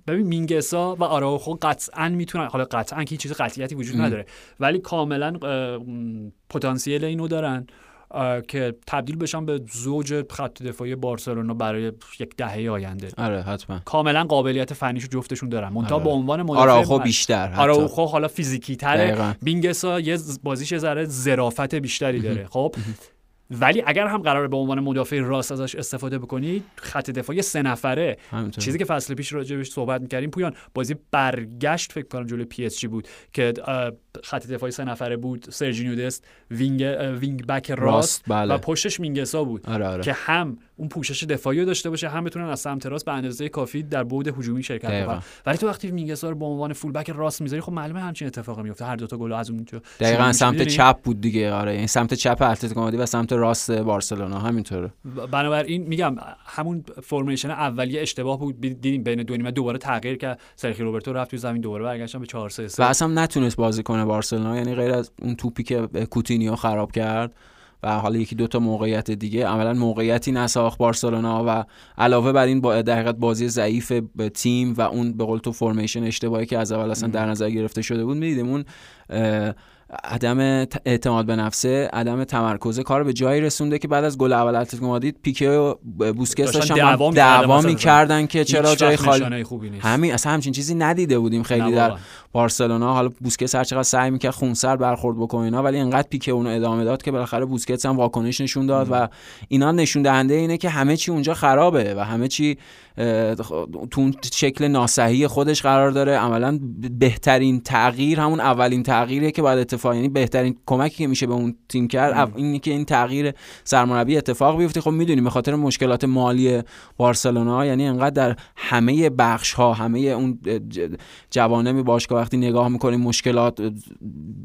ببین مینگسا و آراوخو قطعا می‌تونن حالا قطعا که چیز قطعیتی وجود نداره ولی کاملا پتانسیل اینو دارن. که تبدیل بشن به زوج خط دفاعی بارسلونا برای یک دهه آینده. آره حتما. کاملا قابلیت فنیشو جفتشون دارن. منتها آره. به عنوان مدافع آراوخو بیشتر آراوخو حالا فیزیکی تره. بینگسا یه بازیش ذره ظرافت بیشتری داره. خب؟ ولی اگر هم قرار به عنوان مدافع راست ازش استفاده بکنید خط دفاعی سه نفره چیزی که فصل پیش راجبش صحبت می‌کردیم پویان بازی برگشت فکر کنم جلوی پی اس جی بود که خط دفاعی سه نفره بود سرجینیو دست wing wing back راست, بله. و پشتش مینگسا بود آره آره. که هم اون پوشش دفاعی داشته باشه هم بتونن از سمت راست به اندازه کافی در بعد هجومی شرکت کنن. ولی تو وقتی مینگسا رو به عنوان full back راست می‌ذاری خب معلومه همچین اتفاقی میفته. هر دو تا گل از اونجا دقیقاً سمت چپ بود دیگه آره. این سمت چپ اتلتیکو مادرید و سمت راست بارسلونا همینطوره. بنابراین میگم همون فرمیشن اولیه اشتباه بود. دیدیم بین دو نیمه دوباره تغییر کرد. سرخی روبرتو رفت تو زمین دوباره برگشتن به 4 3 و اصلا نتونست بازی کنه بارسلونا. یعنی غیر از اون توپی که کوتینیو خراب کرد و حالا یکی دو تا موقعیت دیگه. عملا موقعیتی نساخت بارسلونا و علاوه بر این با در بازی ضعیف تیم و اون به قول تو فرمیشن اشتباهی که از اول اصلا در نظر گرفته شده بود. می‌دیدیم اون عدم اعتماد به نفسه عدم تمرکز کار به جایی رسونده که بعد از گل اول اتلتیکو مادرید پیکه و بوسکت داشتن دعوا, دعوا می‌کردن که چرا جای خالی همین اصلا همچین چیزی ندیده بودیم خیلی در بارسلونا. حالا بوسکت هر چقدر سعی می‌کرد خونسر برخورد بکنه اینا ولی انقدر پیکه اونو ادامه داد که بالاخره بوسکت هم واکنش نشون داد و اینا نشون دهنده اینه که همه چی اونجا خرابه و همه چی تو شکل ناسحی خودش قرار داره. عملا بهترین تغییر همون اولین تغییریه که باید اتفاق یعنی بهترین کمکی که میشه به اون تیم کرد اینه که این تغییر سرمربی اتفاق بیفته. خب می‌دونیم به خاطر مشکلات مالی بارسلونا یعنی انقدر در همه بخش ها همه اون جوانب باشگاه وقتی نگاه می‌کنیم مشکلات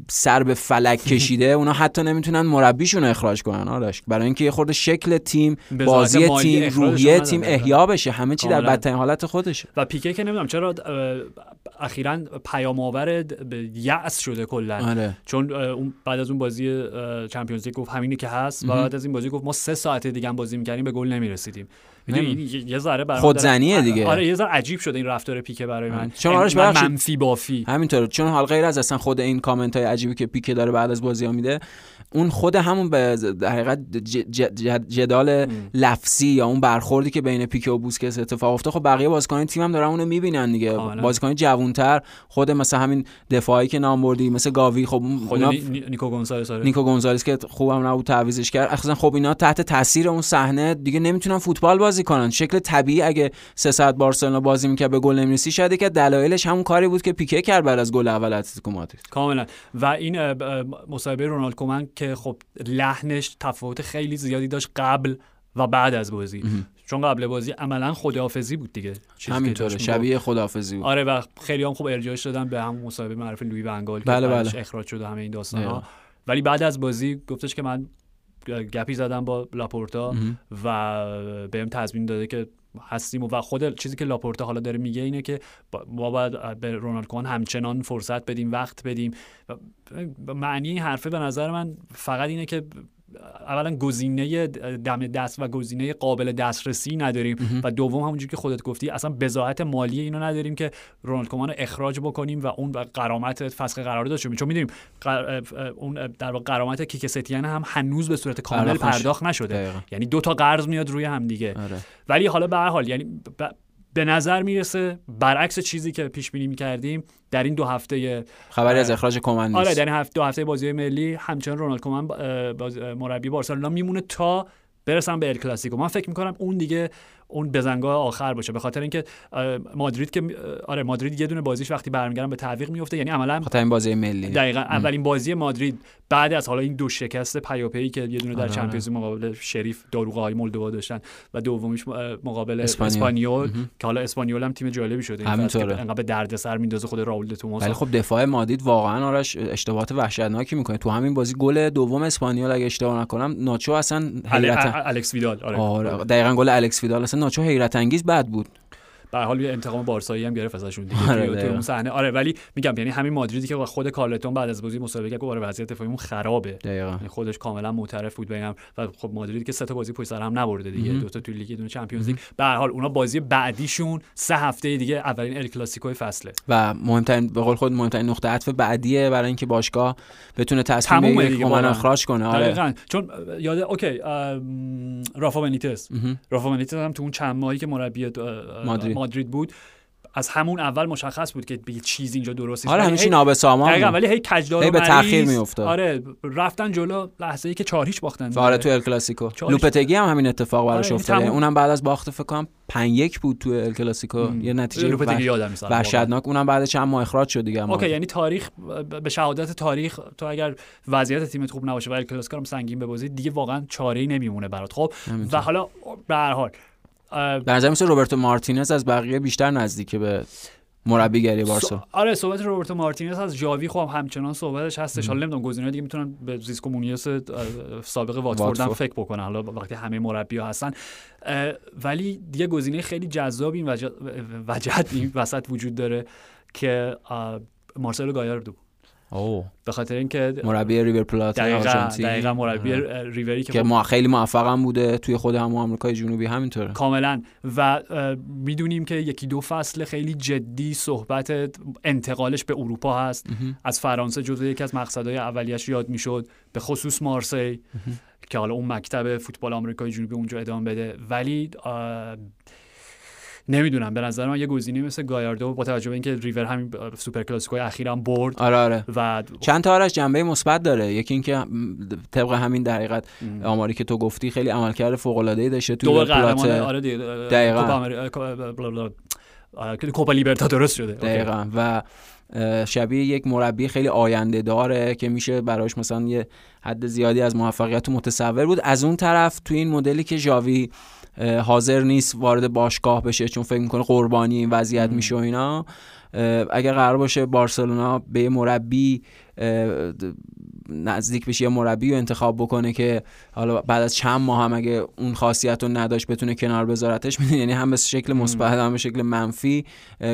سر به فلک کشیده اونا حتی نمی‌تونن مربیشون اخراج کنن آرش. برای اینکه یه خورده شکل تیم بازی تیم روحیه تیم احیا بشه همه چی در بدترین حالت خودشه. و پیکه که نمی‌دونم چرا اخیرا پیام آور یأس شده کلا. آره. چون اون بعد از اون بازی چمپیونز لیگ گفت همینی که هست. و بعد از این بازی گفت ما سه ساعت دیگه هم بازی می‌کردیم به گل نمی‌رسیدیم. یه ذره برای خودزنیه دیگه. آره یه ذره عجیب شده این رفتار پیکه برای من. چون آرش منفی بافی. همینطور. چون حال غیر از اصلا خود این کامنت های عجیبی که پیکه داره بعد از بازی ها میده اون خود همون به در حقیقت جدال لفظی یا اون برخوردی که بین پیکه و بوسکس اتفاق افتاد خب بقیه بازیکن تیم هم دارن اونو می‌بینن دیگه. بازیکن جوانتر خود مثلا همین دفاعی که نام بردی مثل گاوی خب اونا نیکو گونزالس آره. نیکو گونزالس که خوبم نبود تعویزش کرد. اصلا خب اینا تحت تاثیر اون صحنه دیگه نمی‌تونن فوتبال بازی کنن. شکل طبیعی اگه سه ساعت بارسلونا بازی می‌کرد به گل نمی‌رسی شاید که دلایلش همون کاری بود که پیکه کرد بعد از گل اول اتلتیکو مادرید. کاملا. و این مصاحبه رونالد کومن که خب لحنش تفاوت خیلی زیادی داشت قبل و بعد از بازی. چون قبل بازی عملا خداحافظی بود دیگه. همینطوره. شبیه خداحافظی بود. آره و خیلی هم خوب ارجاعش دادن به همون مصاحبه معرف لوی ونگال که بله بله. اخراج شده همه این داستان ها ولی بعد از بازی گفتش که من گپی زدم با لاپورتا و بهم تضمین داده که هستیم و خود چیزی که لاپورتا حالا داره میگه اینه که ما باید به رونالد کومان همچنان فرصت بدیم وقت بدیم. معنی این حرفه به نظر من فقط اینه که اولا گزینه دم دست و گزینه قابل دسترسی نداریم و دوم همونجوری که خودت گفتی اصلا بزاحت مالی اینو نداریم که رونالد کومان اخراج بکنیم و اون قرامت فسخ قرارداد داشته چون می‌دونیم اون در واقع قرامت کیک ستیان هم هنوز به صورت کامل پرداخت نشده. یعنی دو تا قرض میاد روی هم دیگه. آره. ولی حالا به هر حال یعنی به نظر می‌رسه برعکس چیزی که پیش بینی می‌کردیم در این دو هفته خبری از اخراج کومن نیست. آره در این هفته دو هفته بازی ملی همچنان رونالد کومن مربی بارسلونا میمونه تا برسم به ال کلاسیکو. من فکر می‌کنم اون دیگه اون بزنگاه آخر باشه. به خاطر اینکه مادرید که آره مادرید یه دونه بازیش وقتی برمیگردن به تعویق میفته یعنی عملا خاطر این بازی ملی. دقیقا اولین بازی مادرید بعد از حالا این دو شکست پیاپی که یه دونه در آره. چمپیونز مقابل شریف داروغه های مولدووا داشتن و دومیش مقابل اسپانیول. که حالا اسپانیول هم تیم جالبی شده. همینطوره. انقدر به دردسر میندازه خود راول توماس. ولی خب دفاع مادرید واقعا آرش اشتباهات وحشتناکی می‌کنه. تو همین بازی گل دوم اسپانیول اگه اشتباه نکنم ناچو اصلا حیرت الکس ویدال. آره, آره. دقیقاً گل الکس ویدال اصلا ناچو حیرت انگیز بد بود. به هر حال یه انتقام بارسایی هم گرفت ازشون دیگه. آره تو اون صحنه. آره ولی میگم یعنی همین مادریدی که خود کارلتون بعد از بازی مسابقه گفت آره وضعیت دفاعیمون خرابه. دقیقاً. یعنی خودش کاملا معترف بود بگم و خب مادرید که سه تا بازی پشت سر هم نبرده دیگه. دو تا تو لیگ دو Champions League. به هر حال اونا بازی بعدیشون سه هفته دیگه اولین ال کلاسیکو فصله. و مهمترین به قول خود مهمترین نقطه عطف بعدیه برای اینکه باشگاه بتونه تصمیم یک اخراج کنه. آره. دقیقاً. چون یاد okay رافا بنیتس رافا بنیتس هم تو اون چند ماهی که مربی مادرید بود. از همون اول مشخص بود که به چیز اینجا درست آره همیشه نابسامان ولی هی کجدار به تاخیر میافتاد. آره رفتن جلو لحظه ای که چهار هیچ باختن آره تو ال کلاسیکو. لوپتگی هم همین اتفاق براش آره افتاد اونم بعد از باخت فکر کنم 5 1 بود تو ال کلاسیکو. یه نتیجه لوپتگی یادم نیست وحشتناک. اونم بعد چند ماه اخراج شد دیگه okay یعنی تاریخ به شهادت تاریخ تو اگر وضعیت تیمت خوب نباشه و ال کلاسیکو هم سنگین ببازی دیگه واقعا چاره‌ای نمیمونه برات. خب؟ و حالا به هر حال نظر مثل روبرتو مارتینز از بقیه بیشتر نزدیکه به مربیگری بارسا. آره صحبت روبرتو مارتینز از جاوی خب همچنان صحبتش هستش. حالا نمی‌دونم گزینه‌های دیگه می‌تونن به زیسکو مونیوس سابق واتفورد هم فکر بکنن. حالا وقتی همه مربی‌ها هستن. ولی دیگه گزینه خیلی جذاب این وجد این وسط وجود داره که مارسلو گایاردو. اوه. به خاطر اینکه مربی ریور پلات دقیقاً دقیقاً مربی ریوری که, که ما خیلی موفق هم بوده توی خود هم آمریکای جنوبی همینطوره. کاملا. و می‌دونیم که یکی دو فصل خیلی جدی صحبت انتقالش به اروپا هست. از فرانسه جزو یکی از مقصدهای اولیش یاد می‌شد. به خصوص مارسی که حالا اون مکتب فوتبال آمریکای جنوبی اونجا ادامه بده. ولی نمی‌دونم. به نظر من یه گزینه مثل گایاردو با توجه به اینکه ریور همین سوپر کلاسیکو اخیرا برد آره آره. و چند تا آرش جنبه مثبت داره. یکی اینکه طبق همین در حقیقت آماری که تو گفتی خیلی عملکرد فوق العاده ای داشته تو قهرمان آره دقیقاً. کوپا لیبرتادورس شده. دقیقاً. و شبیه یک مربی خیلی آینده داره که میشه براش مثلا یه حد زیادی از موفقیت متصور بود. از اون طرف تو این مدلی که ژاوی حاضر نیست وارد باشگاه بشه چون فکر می‌کنه قربانی این وضعیت میشه و اینا. اگر قرار باشه بارسلونا به مربی نزدیک بشه یه مربی رو انتخاب بکنه که حالا بعد از چند ماه هم اگه اون خاصیت رو نداشت بتونه کنار بذارتش می‌دونی؟ یعنی هم به شکل مثبت هم به شکل منفی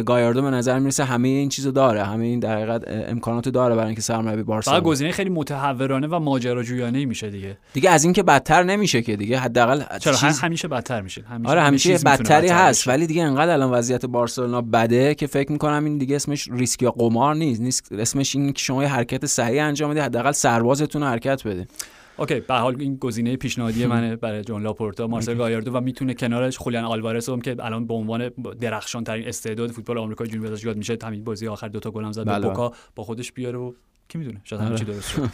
گایاردو به نظر می‌رسه همه این چیزو داره. همه این در حقیقت امکانات داره برای اینکه سرمربی بارسا گزینه خیلی متحورانه و ماجراجویانه میشه دیگه. دیگه از اینکه بدتر نمیشه که دیگه حداقل چرا چیز... همیشه بدتر میشه. همیشه آره همیشه بدتری هست ولی دیگه انقدر الان وضعیت بارسلونا بده که فکر می‌کنم این دیگه اسمش ریسک یا قمار نیست. نیست اسمش این که شما یه حرکت صحیح انجام بدید حداقل سربازتون حرکت بده okay به هر حال این گزینه پیشنهادی منه برای جون لاپورتا. مارسل گایاردو و می‌تونه کنارش خولیان آلوارز هم که الان به عنوان درخشان ترین استعداد فوتبال آمریکا جنوبی ازش یاد میشه همین بازی آخر دوتا گل هم زد بله. بوکا با خودش بیاره و کی می‌دونه؟ شاید همه چی آره. درست شد.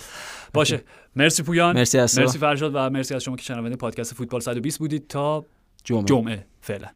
باشه. مرسی پویان. مرسی, مرسی فرشاد و مرسی از شما که شنونده پادکست فوتبال 120 بودید. تا جمعه, جمعه. فعلا.